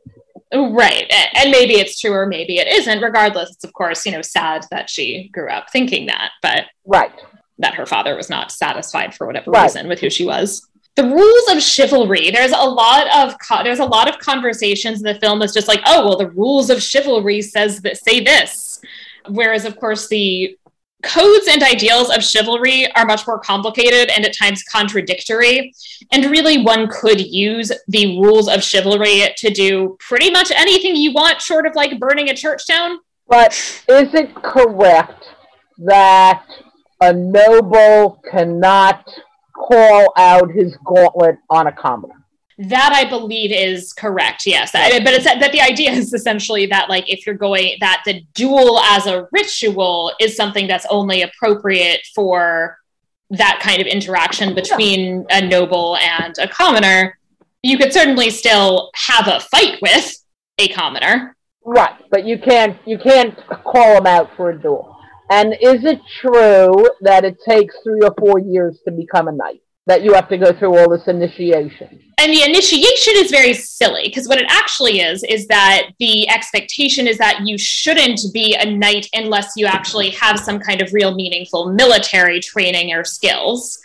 Right. And maybe it's true or maybe it isn't. Regardless, it's of course, you know, sad that she grew up thinking that, but Right. that her father was not satisfied for whatever Right. reason with who she was. The rules of chivalry. There's a lot of co- there's a lot of conversations in the film that's just like, oh well, the rules of chivalry says that say this, whereas of course the codes and ideals of chivalry are much more complicated and at times contradictory. And really, one could use the rules of chivalry to do pretty much anything you want, short of like burning a church down. But is it correct that a noble cannot call out his gauntlet on a commoner? That I believe is correct. Yes, I- but it's that the idea is essentially that like if you're going that the duel as a ritual is something that's only appropriate for that kind of interaction between a noble and a commoner. You could certainly still have a fight with a commoner. Right, but you can't you can't call him out for a duel. And is it true that it takes three or four years to become a knight? That you have to go through all this initiation? And the initiation is very silly because what it actually is is that the expectation is that you shouldn't be a knight unless you actually have some kind of real meaningful military training or skills.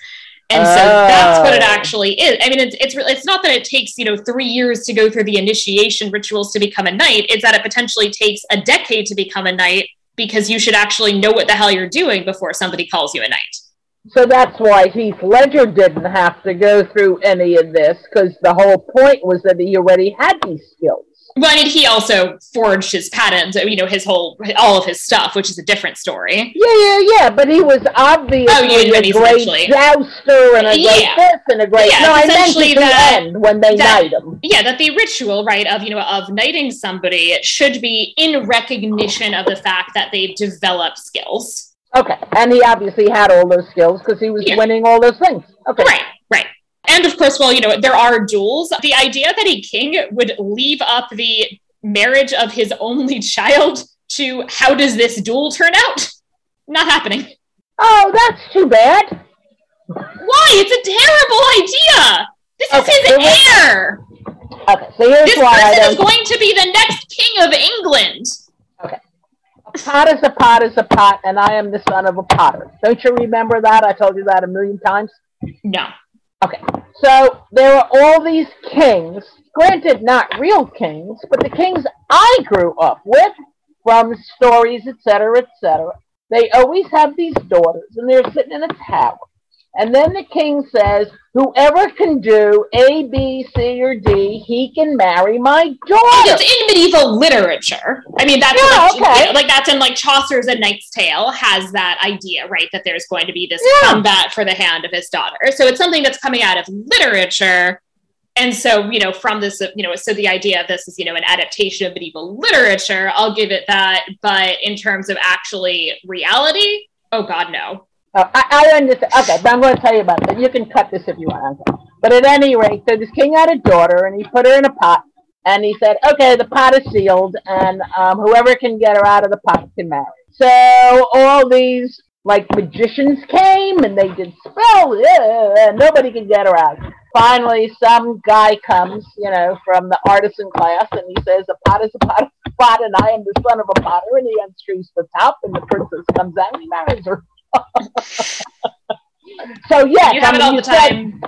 And so that's what it Oh. actually is. I mean, it's it's it's not that it takes you know three years to go through the initiation rituals to become a knight. It's that it potentially takes a decade to become a knight because you should actually know what the hell you're doing before somebody calls you a knight. So that's why Heath Ledger didn't have to go through any of this, because the whole point was that he already had these skills. Well, mean, he also forged his patent, you know, his whole, all of his stuff, which is a different story. Yeah, yeah, yeah, but he was obviously Oh, a great jouster and a great Yeah. this and a great. Yeah, no, I meant essentially at the that- end when they that- knight him. Yeah, that the ritual, right, of, you know, of knighting somebody should be in recognition of the fact that they've developed skills. Okay, and he obviously had all those skills because he was Yeah. winning all those things. Okay, Right, right. And of course, well, you know, there are duels. The idea that a king would leave up the marriage of his only child to how does this duel turn out? Not happening. Oh, that's too bad. Why? It's a terrible idea. This is his what- heir. Okay, so here's This why I person don't. is going to be the next king of England. Pot is a pot is a pot, and I am the son of a potter. Don't you remember that? I told you that a million times. No. Okay, so there are all these kings, granted not real kings, but the kings I grew up with from stories, etc., etc. They always have these daughters, and they're sitting in a tower. And then the king says, whoever can do A, B, C, or D, he can marry my daughter. It's in medieval literature. I mean, that's Yeah, like, okay. you know, like that's in like Chaucer's A Knight's Tale has that idea, right? That there's going to be this Yeah. combat for the hand of his daughter. So it's something that's coming out of literature. And so, you know, from this, you know, so the idea of this is, you know, an adaptation of medieval literature, I'll give it that. But in terms of actually reality, oh God, no. Uh, I, I understand. Okay, but I'm going to tell you about it. You can cut this if you want. But at any rate, so this king had a daughter, and he put her in a pot, and he said, "Okay, the pot is sealed, and um, whoever can get her out of the pot can marry." So all these like magicians came, and they did spells, and nobody could get her out. Finally, some guy comes, you know, from the artisan class, and he says, "A pot is a pot, is a pot, and I am the son of a potter." And he unscrews the top, and the princess comes out, and he marries her. So yes, you have I it all the said- time.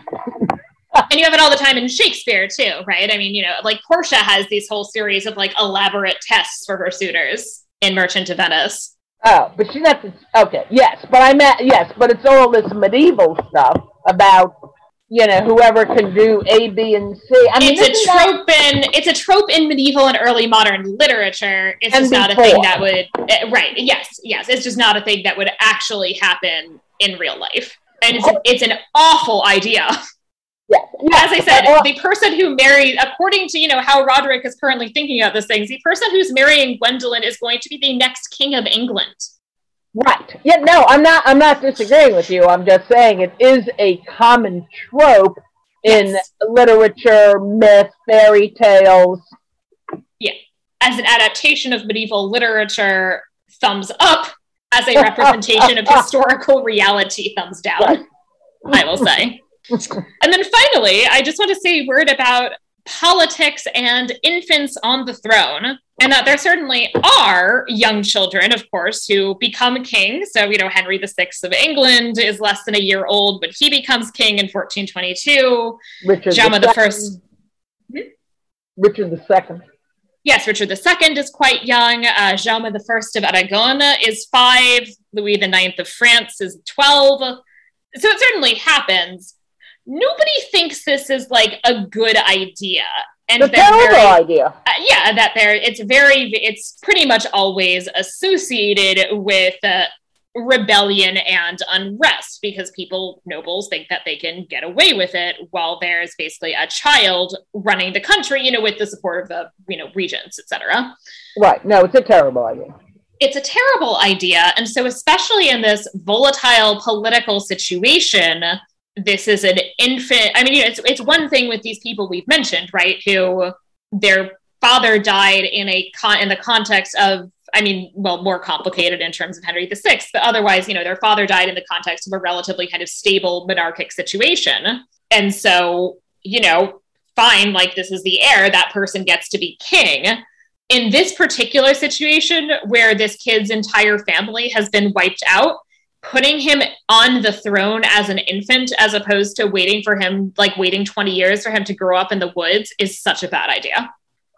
and you have it all the time in Shakespeare too, right? I mean, you know, like Portia has these whole series of like elaborate tests for her suitors in Merchant of Venice. Oh, but she's not. Okay, yes, but I meant yes, but it's all this medieval stuff about you know whoever can do A, B, and C. I mean, it's a trope that... in it's a trope in medieval and early modern literature. It's and just before. not a thing that would uh, right. Yes, yes, it's just not a thing that would actually happen in real life, and it's, it's an awful idea. Yes. As I said, uh, the person who married, according to you know how Roderick is currently thinking about this things, the person who's marrying Gwendolyn is going to be the next king of England. Right. Yeah. No, I'm not. I'm not disagreeing with you. I'm just saying it is a common trope in yes. literature, myth, fairy tales. Yeah. As an adaptation of medieval literature, thumbs up. As a representation of historical reality, thumbs down. I will say and then finally, I just want to say a word about politics and infants on the throne. And that there certainly are young children, of course, who become king. So, you know, Henry VI of England is less than a year old, but he becomes king in 1422. Richard Jama the, First. Hmm? Richard the Second. Yes, Richard II is quite young. Uh, Jaume I of Aragon is five. Louis IX of France is 12. So it certainly happens nobody thinks this is like a good idea. And a terrible very, idea. Uh, yeah, that there it's very it's pretty much always associated with uh, rebellion and unrest because people nobles think that they can get away with it while there's basically a child running the country, you know, with the support of the you know regents, etc. Right. No, it's a terrible idea it's a terrible idea. And so, especially in this volatile political situation, this is an infant. I mean, you know, it's it's one thing with these people we've mentioned, right? Who their father died in a con- in the context of I mean, well, more complicated in terms of Henry VI, but otherwise, you know, their father died in the context of a relatively kind of stable monarchic situation. And so, you know, fine, like this is the heir, that person gets to be king. In this particular situation where this kid's entire family has been wiped out, putting him on the throne as an infant as opposed to waiting for him like waiting 20 years for him to grow up in the woods is such a bad idea.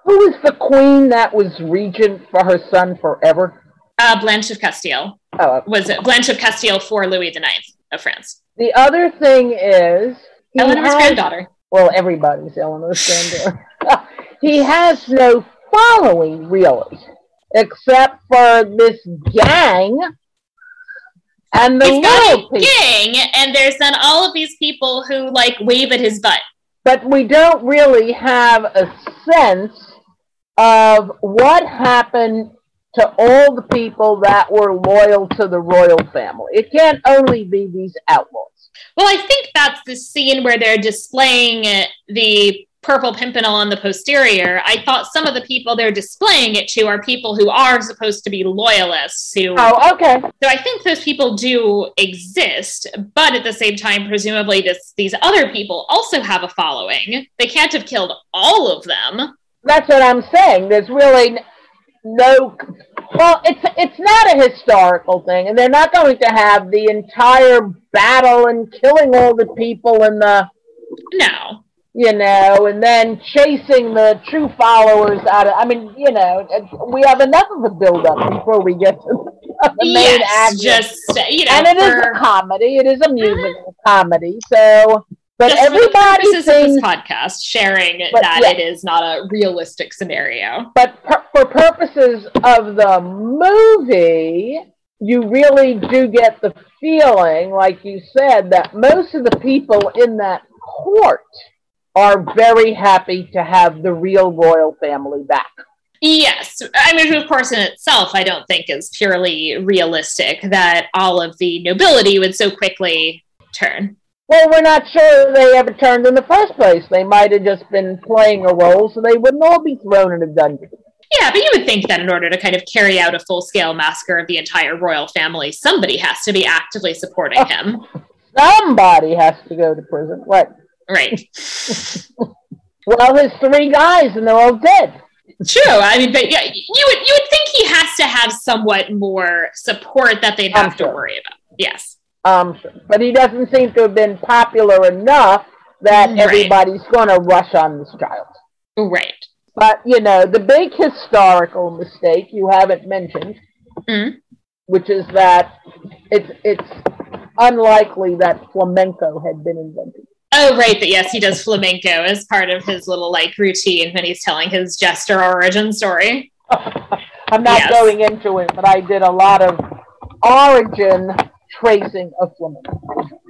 Who was the queen that was regent for her son forever? Uh, blanche of castile. Oh. was it blanche of castile for louis ix of france. The other thing is eleanor's has, granddaughter. Well everybody's eleanor's granddaughter. He has no following really except for this gang and the He's gang, and there's then all of these people who like wave at his butt. But we don't really have a sense of what happened to all the people that were loyal to the royal family. It can't only be these outlaws. Well, I think that's the scene where they're displaying the purple pimpernel on the posterior, I thought some of the people they're displaying it to are people who are supposed to be loyalists. Who, oh, okay. So I think those people do exist, but at the same time, presumably this, these other people also have a following. They can't have killed all of them. That's what I'm saying. There's really no. Well, it's it's not a historical thing, and they're not going to have the entire battle and killing all the people in the. No you know, and then chasing the true followers out of. I mean, you know, we have enough of a build up before we get to the main yes, Just you know, and it for... is a comedy. It is a musical mm-hmm. comedy. So, but just everybody for thinks, this podcast sharing but, that yeah. it is not a realistic scenario. But per- for purposes of the movie, you really do get the feeling, like you said, that most of the people in that court are very happy to have the real royal family back. Yes. I mean, of course, in itself, I don't think is purely realistic that all of the nobility would so quickly turn. Well, we're not sure they ever turned in the first place. They might have just been playing a role, so they wouldn't all be thrown in a dungeon. Yeah, but you would think that in order to kind of carry out a full scale massacre of the entire royal family, somebody has to be actively supporting oh, him. Somebody has to go to prison. Right. Right. well, there's three guys and they're all dead. True. I mean, but yeah, you would you would think he has to have somewhat more support that they'd have to worry about. Yes. Um, but he doesn't seem to have been popular enough that Right. everybody's going to rush on this child. Right. But, you know, the big historical mistake you haven't mentioned, Mhm. which is that it's, it's unlikely that flamenco had been invented. Oh, right. That yes, he does flamenco as part of his little like routine when he's telling his jester origin story. I'm not Yes. going into it, but I did a lot of origin tracing of flamenco.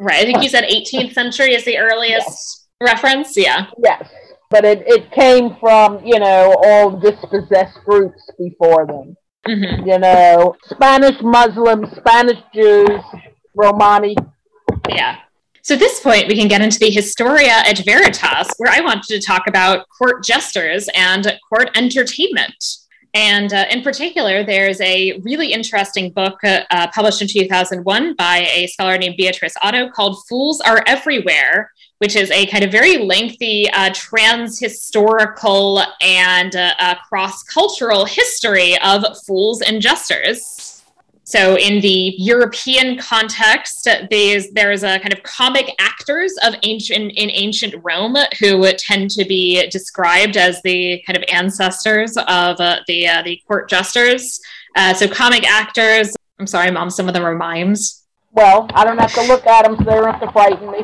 Right. I think you said 18th century is the earliest reference. Yeah. Yes, but it, it came from, you know, all dispossessed groups before them. hmm You know, Spanish Muslims, Spanish Jews, Romani. Yeah. So at this point, we can get into the Historia et Veritas, where I wanted to talk about court jesters and court entertainment. And uh, in particular, there's a really interesting book uh, uh, published in 2001 by a scholar named Beatrice Otto called Fools Are Everywhere, which is a kind of very lengthy uh, trans historical and uh, uh, cross cultural history of fools and jesters. So, in the European context, there's there's a kind of comic actors of ancient in ancient Rome who tend to be described as the kind of ancestors of uh, the uh, the court jesters. Uh, so, comic actors. I'm sorry, mom. Some of them are mimes. Well, I don't have to look at them, so they don't have to frighten me.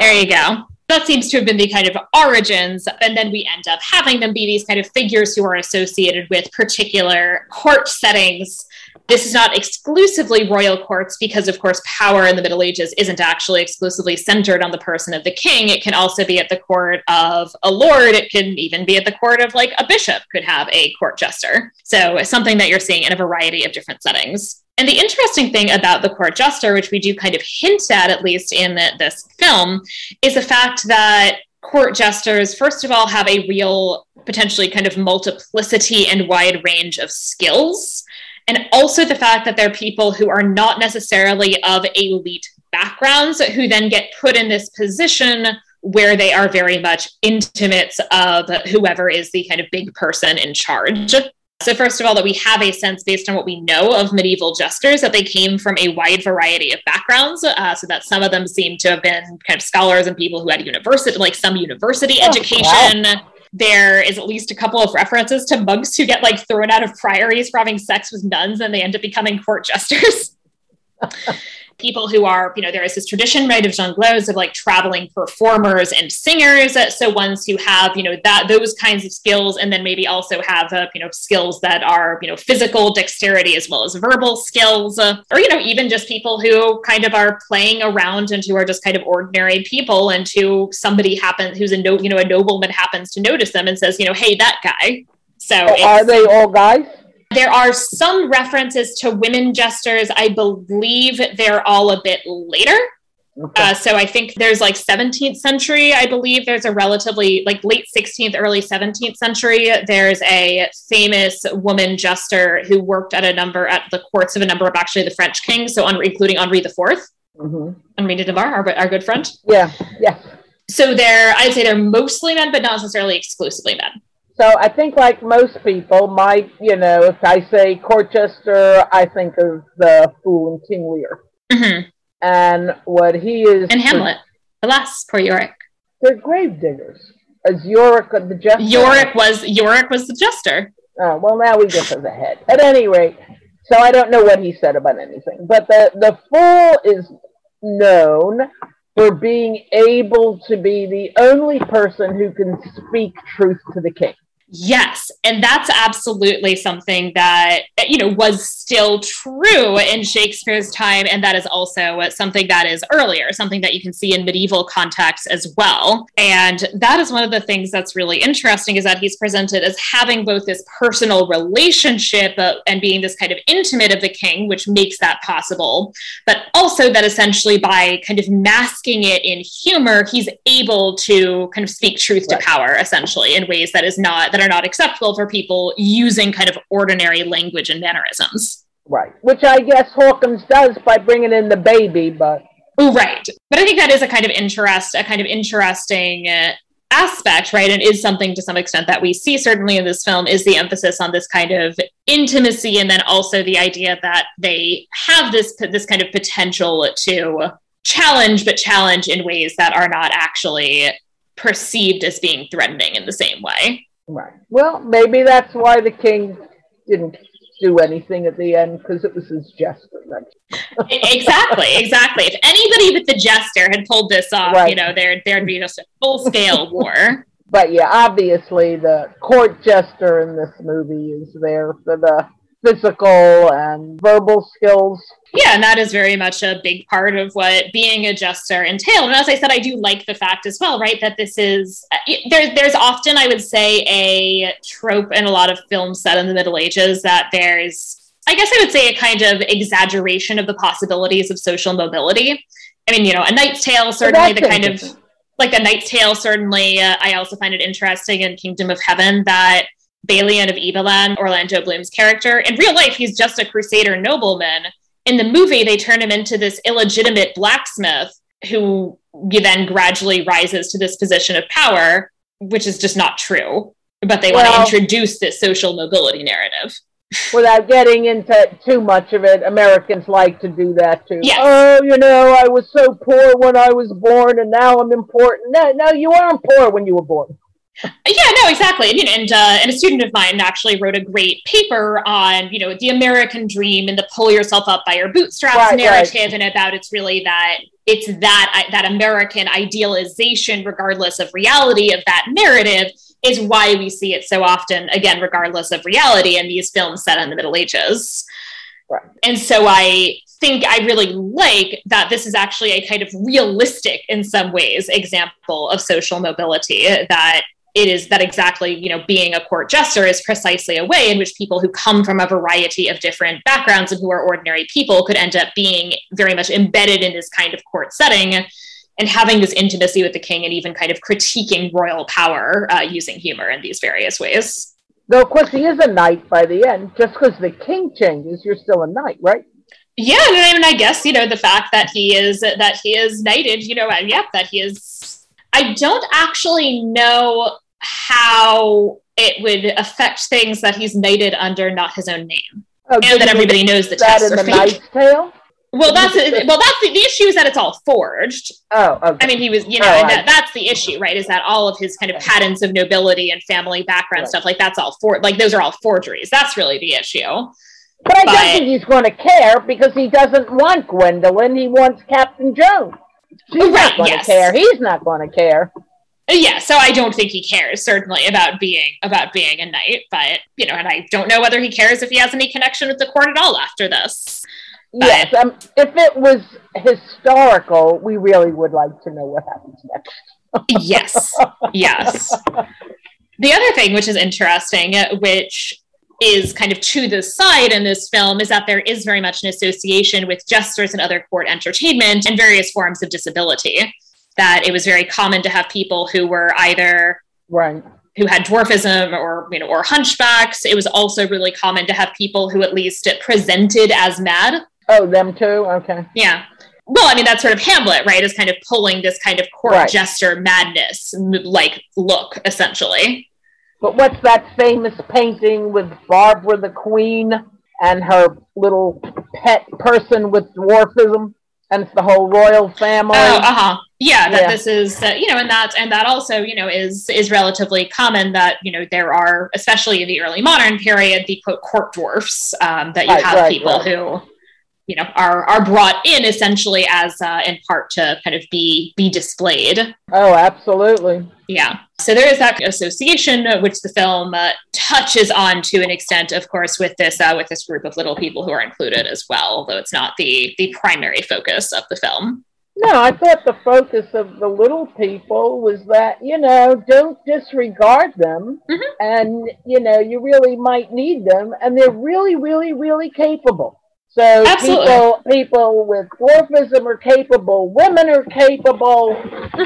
There you go. That seems to have been the kind of origins, and then we end up having them be these kind of figures who are associated with particular court settings. This is not exclusively royal courts because, of course, power in the Middle Ages isn't actually exclusively centered on the person of the king. It can also be at the court of a lord. It can even be at the court of, like, a bishop could have a court jester. So, something that you're seeing in a variety of different settings. And the interesting thing about the court jester, which we do kind of hint at, at least in this film, is the fact that court jesters, first of all, have a real, potentially kind of multiplicity and wide range of skills. And also the fact that they're people who are not necessarily of elite backgrounds who then get put in this position where they are very much intimates of whoever is the kind of big person in charge. So, first of all, that we have a sense based on what we know of medieval jesters that they came from a wide variety of backgrounds. Uh, so, that some of them seem to have been kind of scholars and people who had university, like some university Oh, education. There is at least a couple of references to monks who get like thrown out of priories for having sex with nuns and they end up becoming court jesters. People who are, you know, there is this tradition, right, of jongleurs of like traveling performers and singers. So ones who have, you know, that those kinds of skills, and then maybe also have, uh, you know, skills that are, you know, physical dexterity as well as verbal skills, uh, or you know, even just people who kind of are playing around and who are just kind of ordinary people, and who somebody happens, who's a no, you know, a nobleman happens to notice them and says, you know, hey, that guy. So Are they all guys? There are some references to women jesters. I believe they're all a bit later. Okay. Uh, so I think there's like 17th century. I believe there's a relatively like late 16th, early 17th century. There's a famous woman jester who worked at a number at the courts of a number of actually the French kings. So Henri, including Henri IV, hmm Henri de Navarre, our, our good friend. Yeah, yeah. So they're I'd say they're mostly men, but not necessarily exclusively men. So I think, like most people, my, you know, if I say court jester, I think of the Fool and King Lear. Mhm. And what he is. And Hamlet. Alas, poor Yorick. They're grave diggers. As Yorick the Jester. Yorick was Yorick was the jester. Oh, well, now we get to the head. At any rate, so I don't know what he said about anything. But the, the Fool is known for being able to be the only person who can speak truth to the king. Yes, and that's absolutely something that you know was still true in Shakespeare's time, and that is also something that is earlier, something that you can see in medieval contexts as well. And that is one of the things that's really interesting is that he's presented as having both this personal relationship uh, and being this kind of intimate of the king, which makes that possible, but also that essentially by kind of masking it in humor, he's able to kind of speak truth Right. to power, essentially, in ways that is not that are not acceptable for people using kind of ordinary language and mannerisms. Right. Which I guess Hawkins does by bringing in the baby, but Oh, right. But I think that is a kind of interest, a kind of interesting uh, aspect, right? And is something to some extent that we see certainly in this film is the emphasis on this kind of intimacy, and then also the idea that they have this this kind of potential to challenge, but challenge in ways that are not actually perceived as being threatening in the same way. Right. Well, maybe that's why the king didn't do anything at the end because it was his jester. exactly, exactly. If anybody but the jester had pulled this off, right. you know, there there'd be just a full scale war. But yeah, obviously the court jester in this movie is there for the physical and verbal skills. Yeah, and that is very much a big part of what being a jester entailed. And as I said, I do like the fact as well, right, that this is there's there's often I would say a trope in a lot of films set in the Middle Ages that there's I guess I would say a kind of exaggeration of the possibilities of social mobility. I mean, you know, a Knight's Tale certainly the kind of like a Knight's Tale certainly. Uh, I also find it interesting in Kingdom of Heaven that Balian of Ibelin, Orlando Bloom's character. In real life, he's just a crusader nobleman. In the movie, they turn him into this illegitimate blacksmith who then gradually rises to this position of power, which is just not true. But they well, want to introduce this social mobility narrative. Without getting into too much of it, Americans like to do that too. Yes. Oh, you know, I was so poor when I was born, and now I'm important. No, no, you weren't poor when you were born. Yeah, no, exactly. And, and, uh, and a student of mine actually wrote a great paper on, you know, the American dream and the pull yourself up by your bootstraps right, narrative, right. and about it's really that it's that that American idealization, regardless of reality, of that narrative is why we see it so often, again, regardless of reality, in these films set in the Middle Ages. Right. And so I think I really like that this is actually a kind of realistic, in some ways, example of social mobility that it is that exactly, you know, being a court jester is precisely a way in which people who come from a variety of different backgrounds and who are ordinary people could end up being very much embedded in this kind of court setting and having this intimacy with the king and even kind of critiquing royal power uh, using humor in these various ways. Though, of course, he is a knight by the end. Just because the king changes, you're still a knight, right? Yeah, and I mean, I guess you know the fact that he is that he is knighted. You know, and yeah, that he is. I don't actually know how it would affect things that he's knighted under not his own name, oh, and that everybody knows the that in the Knight's Tale. Well, that's well, that's the, the, issue is that it's all forged. Oh, okay. I mean, he was, you know, oh, and that, that's the issue, right? Is that all of his kind of patents of nobility and family background right. stuff, like that's all for, like those are all forgeries. That's really the issue. But I but, don't think he's going to care because he doesn't want Gwendolyn. He wants Captain Jones. She's right, not going to yes. care. He's not going to care yeah so i don't think he cares certainly about being about being a knight but you know and i don't know whether he cares if he has any connection with the court at all after this. But, yes um, if it was historical we really would like to know what happens next. Yes yes. The other thing which is interesting which is kind of to the side in this film is that there is very much an association with jesters and other court entertainment and various forms of disability that it was very common to have people who were either right. who had dwarfism or you know or hunchbacks. It was also really common to have people who at least presented as mad. Oh them too? Okay. Yeah. Well i mean that's sort of hamlet right? Is kind of pulling this kind of court right. jester madness like look essentially. But what's that famous painting with barbara the queen and her little pet person with dwarfism? And it's the whole royal family. Oh, uh huh. Yeah, that yeah. this is uh, you know, and that and that also you know is is relatively common that you know there are especially in the early modern period the quote court dwarfs um, that you right, have right, people right. who you know are are brought in essentially as uh, in part to kind of be be displayed. Oh, absolutely. Yeah. So there is that association, uh, which the film uh, touches on to an extent, of course, with this uh, with this group of little people who are included as well, although it's not the the primary focus of the film. No, I thought the focus of the little people was that you know don't disregard them, mm-hmm. and you know you really might need them, and they're really, really, really capable. So Absolutely. people people with dwarfism are capable, women are capable. Mm-hmm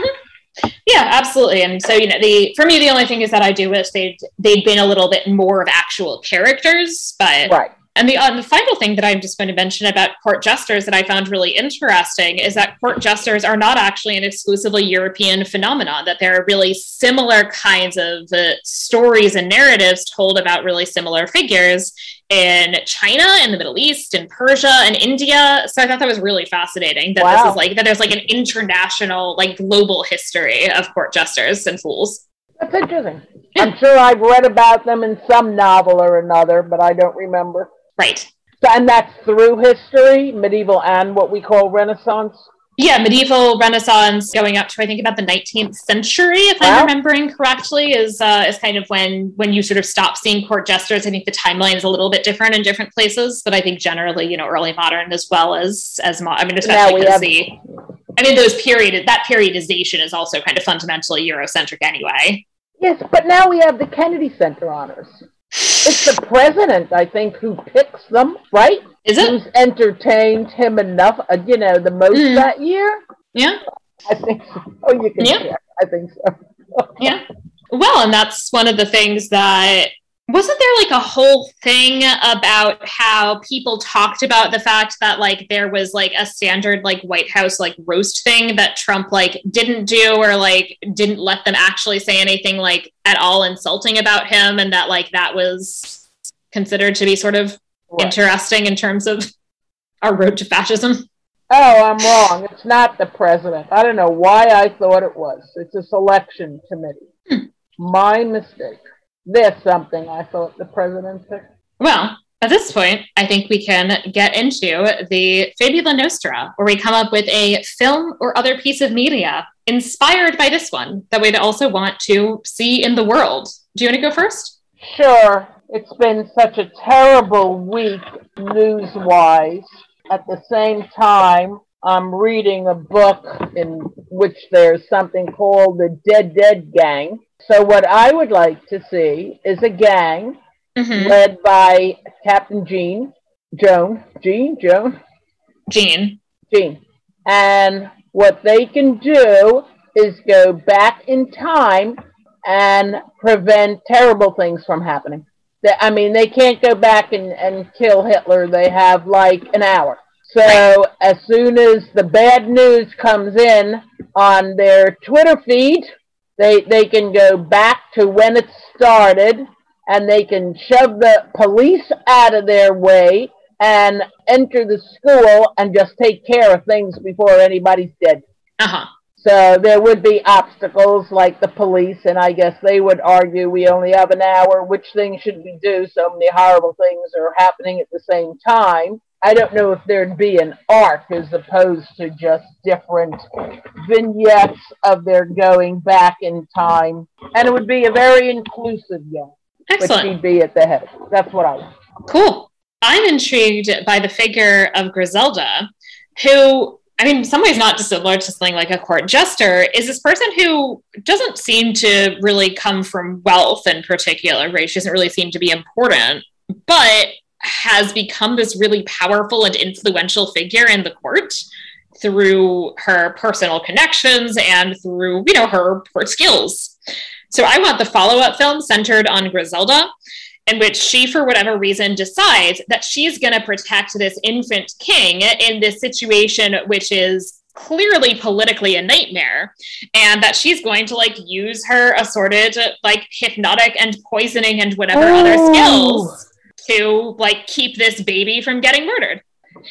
yeah, absolutely. And so, you know, the for me, the only thing is that I do wish they'd they'd been a little bit more of actual characters, but right. And the, uh, the final thing that I'm just going to mention about court jesters that I found really interesting is that court jesters are not actually an exclusively European phenomenon, that there are really similar kinds of uh, stories and narratives told about really similar figures in China, in the Middle East, in Persia, and India. So I thought that was really fascinating that wow. this is like, that there's like an international, like global history of court jesters and fools. That's interesting. I'm sure I've read about them in some novel or another, but I don't remember. Right. So, and that's through history, medieval and what we call Renaissance? Yeah, medieval Renaissance going up to I think about the 19th century, if wow. I'm remembering correctly, is uh, is kind of when when you sort of stop seeing court jesters. I think the timeline is a little bit different in different places, but I think generally, you know, early modern as well as as mo- I mean, especially because have- the I mean, those period that periodization is also kind of fundamentally Eurocentric anyway. Yes, but now we have the Kennedy Center honors. It's the president, I think, who picks them, right? Is it? Who's entertained him enough, uh, you know, the most mm. that year? Yeah. I think so. Oh, you can yeah. check. I think so. yeah. Well, and that's one of the things that wasn't there like a whole thing about how people talked about the fact that like there was like a standard like white house like roast thing that trump like didn't do or like didn't let them actually say anything like at all insulting about him and that like that was considered to be sort of right. interesting in terms of our road to fascism. Oh i'm wrong. It's not the president. I don't know why i thought it was. It's a selection committee. Hmm. my mistake there's something I thought the president said. Well, at this point, I think we can get into the Fabula Nostra, where we come up with a film or other piece of media inspired by this one that we'd also want to see in the world. Do you want to go first? Sure. It's been such a terrible week news wise. At the same time, I'm reading a book in which there's something called the Dead Dead Gang. So, what I would like to see is a gang mm-hmm. led by Captain Jean, Joan, Jean, Joan, Jean, Jean. And what they can do is go back in time and prevent terrible things from happening. I mean, they can't go back and, and kill Hitler. They have like an hour. So as soon as the bad news comes in on their Twitter feed, they they can go back to when it started and they can shove the police out of their way and enter the school and just take care of things before anybody's dead. Uh-huh. So there would be obstacles like the police, and I guess they would argue we only have an hour. Which things should we do? So many horrible things are happening at the same time. I don't know if there'd be an arc as opposed to just different vignettes of their going back in time. And it would be a very inclusive game. Excellent. But she'd be at the head. That's what I want. Cool. I'm intrigued by the figure of Griselda, who, I mean, in some ways not dissimilar to something like a court jester, is this person who doesn't seem to really come from wealth in particular, right? She doesn't really seem to be important, but has become this really powerful and influential figure in the court through her personal connections and through, you know, her court skills. So I want the follow-up film centered on Griselda, in which she, for whatever reason, decides that she's going to protect this infant king in this situation, which is clearly politically a nightmare and that she's going to like use her assorted like hypnotic and poisoning and whatever oh. other skills to like keep this baby from getting murdered.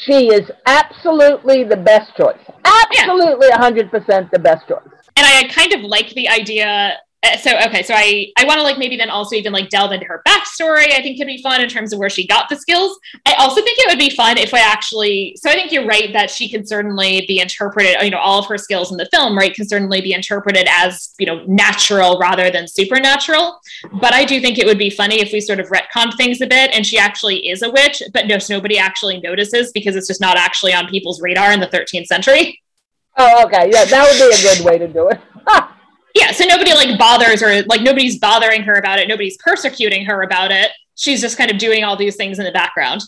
She is absolutely the best choice. Absolutely yeah. 100% the best choice. And I kind of like the idea Uh, so okay so i i want to like maybe then also even like delve into her backstory i think could be fun in terms of where she got the skills. I also think it would be fun if i actually so i think you're right that she can certainly be interpreted you know all of her skills in the film right can certainly be interpreted as you know natural rather than supernatural. But i do think it would be funny if we sort of retconned things a bit and she actually is a witch but no nobody actually notices because it's just not actually on people's radar in the 13th century. Oh okay yeah that would be a good way to do it yeah so nobody like bothers or like nobody's bothering her about it. Nobody's persecuting her about it. She's just kind of doing all these things in the background.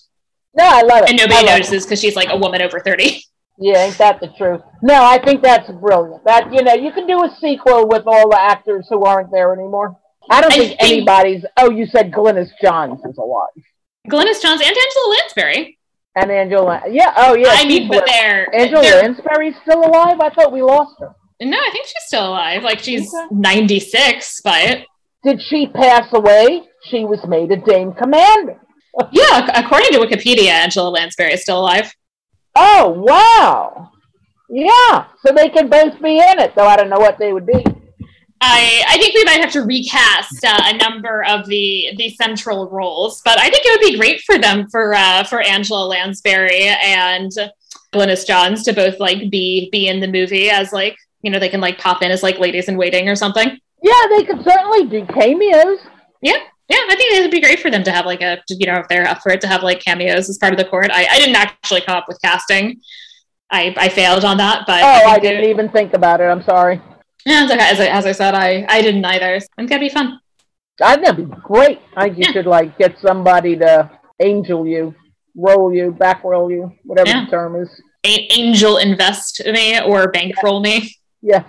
No i love it. And nobody notices because she's like a woman over 30 yeah ain't that the truth? No i think that's brilliant. That you know you can do a sequel with all the actors who aren't there anymore. I don't think, think anybody's oh you said glynis johns is alive. Glynis Johns and Angela Lansbury. And Angela, yeah, oh yeah. I mean, but they're Angela they're- Lansbury's still alive. I thought we lost her. No, I think she's still alive. Like she's Okay. 96, but Did she pass away? She was made a Dame Commander. yeah, according to Wikipedia, Angela Lansbury is still alive. Oh wow! Yeah, so they can both be in it, though I don't know what they would be. I, I think we might have to recast uh, a number of the the central roles, but I think it would be great for them for uh, for Angela Lansbury and Glynis Johns to both like be be in the movie as like you know they can like pop in as like ladies in waiting or something. Yeah, they could certainly do cameos. Yeah, Yeah, I think it would be great for them to have like a you know if they're up for it to have like cameos as part of the court. I, I didn't actually come up with casting. I, I failed on that, but Oh, I it- didn't even think about it. I'm sorry. Yeah, it's okay. As I, as I said, I, I didn't either. It's gonna be fun. I think that'd be great. I think you Yeah. should like get somebody to angel you, roll you, back roll you, whatever Yeah. the term is. A- angel invest me or bankroll me. Yeah.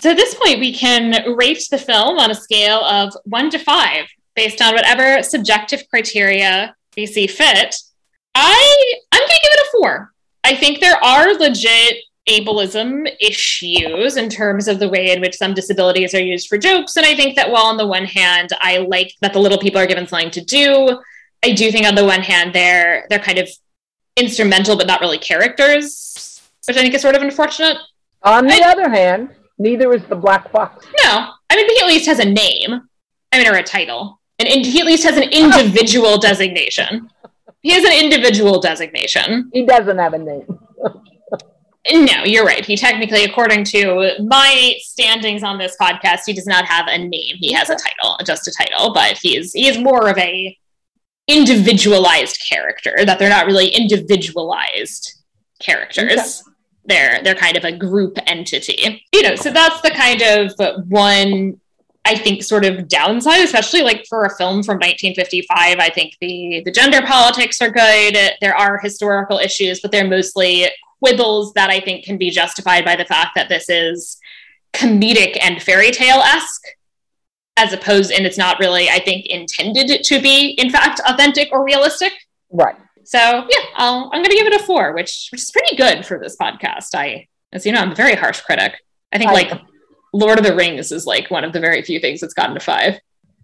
So at this point, we can rate the film on a scale of one to five based on whatever subjective criteria we see fit. I I'm gonna give it a four. I think there are legit ableism issues in terms of the way in which some disabilities are used for jokes. And I think that while on the one hand, I like that the little people are given something to do, I do think on the one hand they're they're kind of instrumental but not really characters, which I think is sort of unfortunate. On the I- other hand, neither is the black fox. No, I mean, he at least has a name. I mean, or a title. And, and he at least has an individual designation. He has an individual designation. He doesn't have a name. No, you're right. He technically, according to my standings on this podcast, he does not have a name. He has a title, just a title, but he's he is more of a individualized character. That they're not really individualized characters. They're they're kind of a group entity. You know, so that's the kind of one I think sort of downside, especially like for a film from 1955. I think the the gender politics are good. There are historical issues, but they're mostly quibbles that I think can be justified by the fact that this is comedic and fairy tale esque, as opposed, and it's not really, I think, intended to be, in fact, authentic or realistic. Right. So yeah, I'll, I'm going to give it a four, which which is pretty good for this podcast. I, as you know, I'm a very harsh critic. I think like. Lord of the Rings is like one of the very few things that's gotten to five.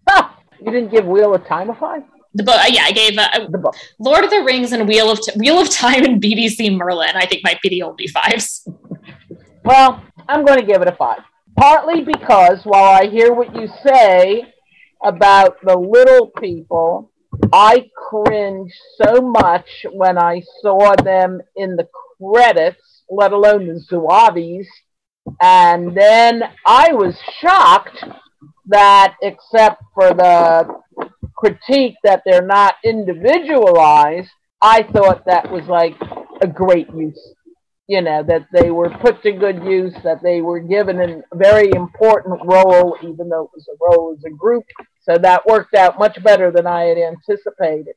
Ah, you didn't give Wheel of Time a five? The book, yeah, I gave uh, The book. Lord of the Rings and Wheel of T- Wheel of Time and BBC Merlin. I think might be the only fives. Well, I'm going to give it a five. Partly because while I hear what you say about the little people, I cringed so much when I saw them in the credits, let alone the Zouaves. And then I was shocked that, except for the critique that they're not individualized, I thought that was like a great use you know, that they were put to good use, that they were given a very important role, even though it was a role as a group. So that worked out much better than I had anticipated.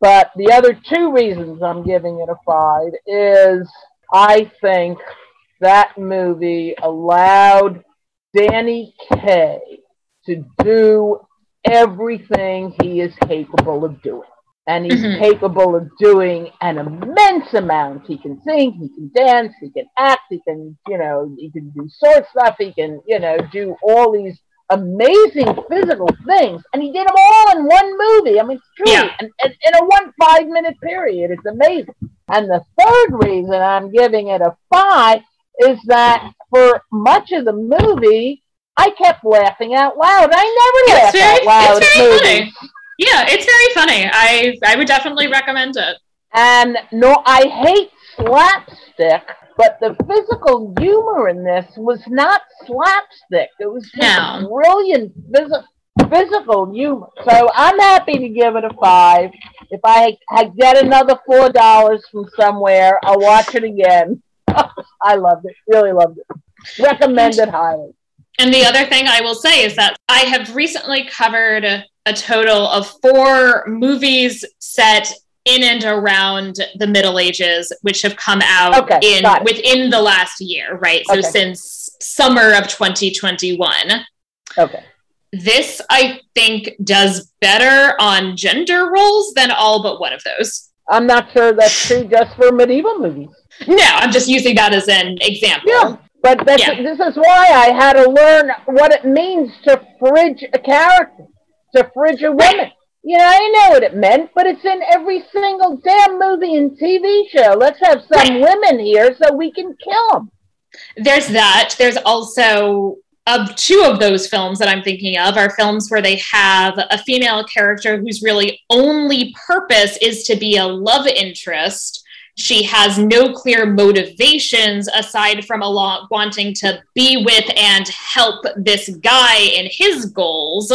But the other two reasons I'm giving it a five is I think that movie allowed Danny Kaye to do everything he is capable of doing and he's Mhm. capable of doing an immense amount. He can sing, he can dance, he can act, he can, you know, he can do sword stuff, he can, you know, do all these amazing physical things, and he did them all in one movie. I mean, it's truly, Yeah. in, in, in a one five minute period, it's amazing. And the third reason I'm giving it a five is that for much of the movie, I kept laughing out loud. I never laugh very- out loud it's very movies. funny. Yeah, it's very funny. I I would definitely recommend it. And no, I hate slapstick, but the physical humor in this was not slapstick. It was just No. brilliant phys- physical humor. So I'm happy to give it a five. If I, I get another four dollars from somewhere, I'll watch it again. I loved it. Really loved it. Recommend it highly. And the other thing I will say is that I have recently covered a total of four movies set in and around the Middle Ages, which have come out Okay, in within the last year, right? So Okay. since summer of 2021. Okay. This, I think, does better on gender roles than all but one of those. I'm not sure that's true just for medieval movies. No, I'm just using that as an example. Yeah, but that's, Yeah. this is why I had to learn what it means to fridge a character, to fridge a woman. You know, I know what it meant, but it's in every single damn movie and TV show. Let's have some women here so we can kill them. There's that. There's also of two of those films that I'm thinking of are films where they have a female character whose really only purpose is to be a love interest. She has no clear motivations aside from a lot wanting to be with and help this guy in his goals.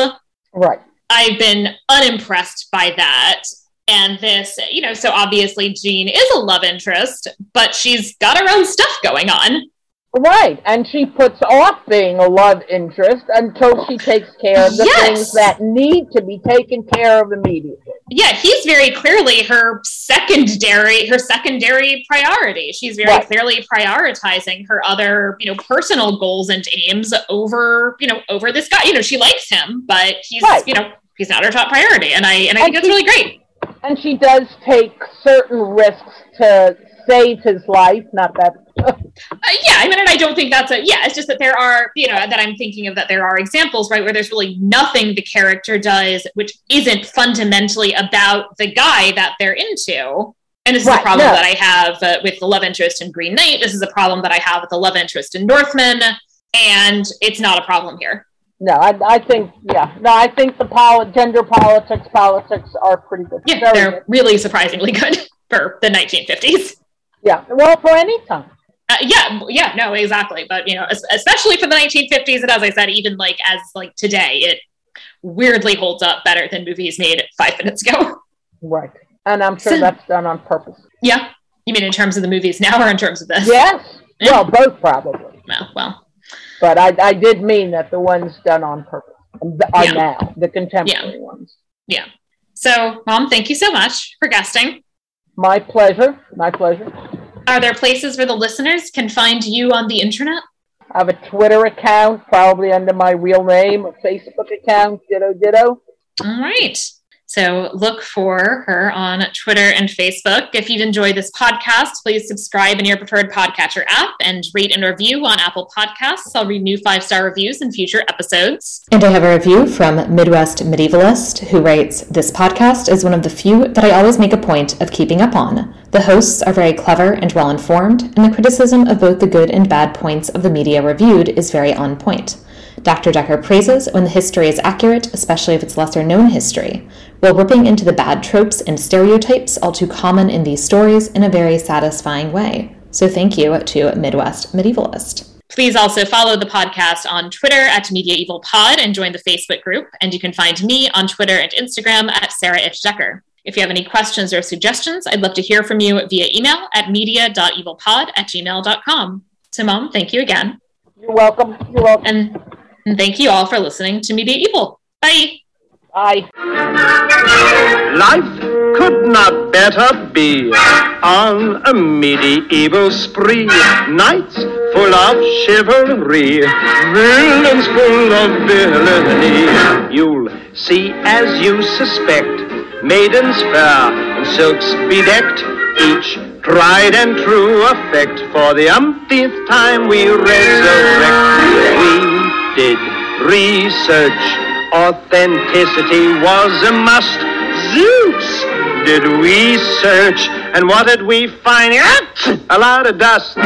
Right. I've been unimpressed by that. And this, you know, so obviously Jean is a love interest, but she's got her own stuff going on. Right. And she puts off being a love interest until she takes care of the Yes. things that need to be taken care of immediately. Yeah, he's very clearly her secondary, her secondary priority. She's very Right. clearly prioritizing her other, you know, personal goals and aims over, you know, over this guy. You know, she likes him, but he's, Right. you know, he's not her top priority. And I and I think And that's she- really great. And she does take certain risks to save his life. Not that. Uh, yeah, I mean, and I don't think that's a yeah. It's just that there are, you know, that I'm thinking of that there are examples right where there's really nothing the character does which isn't fundamentally about the guy that they're into. And this is Right, a problem no. that I have uh, with the love interest in Green Knight. This is a problem that I have with the love interest in Northman, and it's not a problem here. No, I, I think yeah. No, I think the poli- gender politics politics are pretty good. Yeah, Very they're good. really surprisingly good for the 1950s. Yeah. Well, for any time. Uh, yeah, yeah, no, exactly. But you know, especially for the 1950s, and as I said, even like as like today, it weirdly holds up better than movies made five minutes ago. Right. And I'm sure So- that's done on purpose. yeah, you mean in terms of the movies now, or in terms of this? Yes. Yeah. Well, both probably. Well, well, But I, I did mean that the ones done on purpose um, are Yeah. now the contemporary ones. Yeah. So mom, thank you so much for guesting. My pleasure. My pleasure. Are there places where the listeners can find you on the internet? I have a Twitter account, probably under my real name, a Facebook account, ditto ditto. All right. So look for her on Twitter and Facebook. If you've enjoyed this podcast, please subscribe in your preferred podcatcher app and rate and review on Apple Podcasts. I'll read new five star reviews in future episodes. And I have a review from Midwest Medievalist who writes This podcast is one of the few that I always make a point of keeping up on. The hosts are very clever and well informed, and the criticism of both the good and bad points of the media reviewed is very on point. Dr. Decker praises when the history is accurate, especially if it's lesser known history, while ripping into the bad tropes and stereotypes all too common in these stories in a very satisfying way. So thank you to Midwest Medievalist. Please also follow the podcast on Twitter at Media Evil Pod and join the Facebook group. And you can find me on Twitter and Instagram at Sarah H. Decker. If you have any questions or suggestions, I'd love to hear from you via email at media.evilpod at gmail.com. So, Mom, thank you again. You're welcome. You're welcome. And, and thank you all for listening to Media Evil. Bye. Bye. Life could not better be on a medieval spree. Nights full of chivalry, villains full of villainy. You'll see as you suspect, maidens fair and silks bedecked, each tried and true effect. For the umpteenth time we resurrect. We did research. Authenticity was a must. Zeus! Did we search? And what did we find? A lot of dust.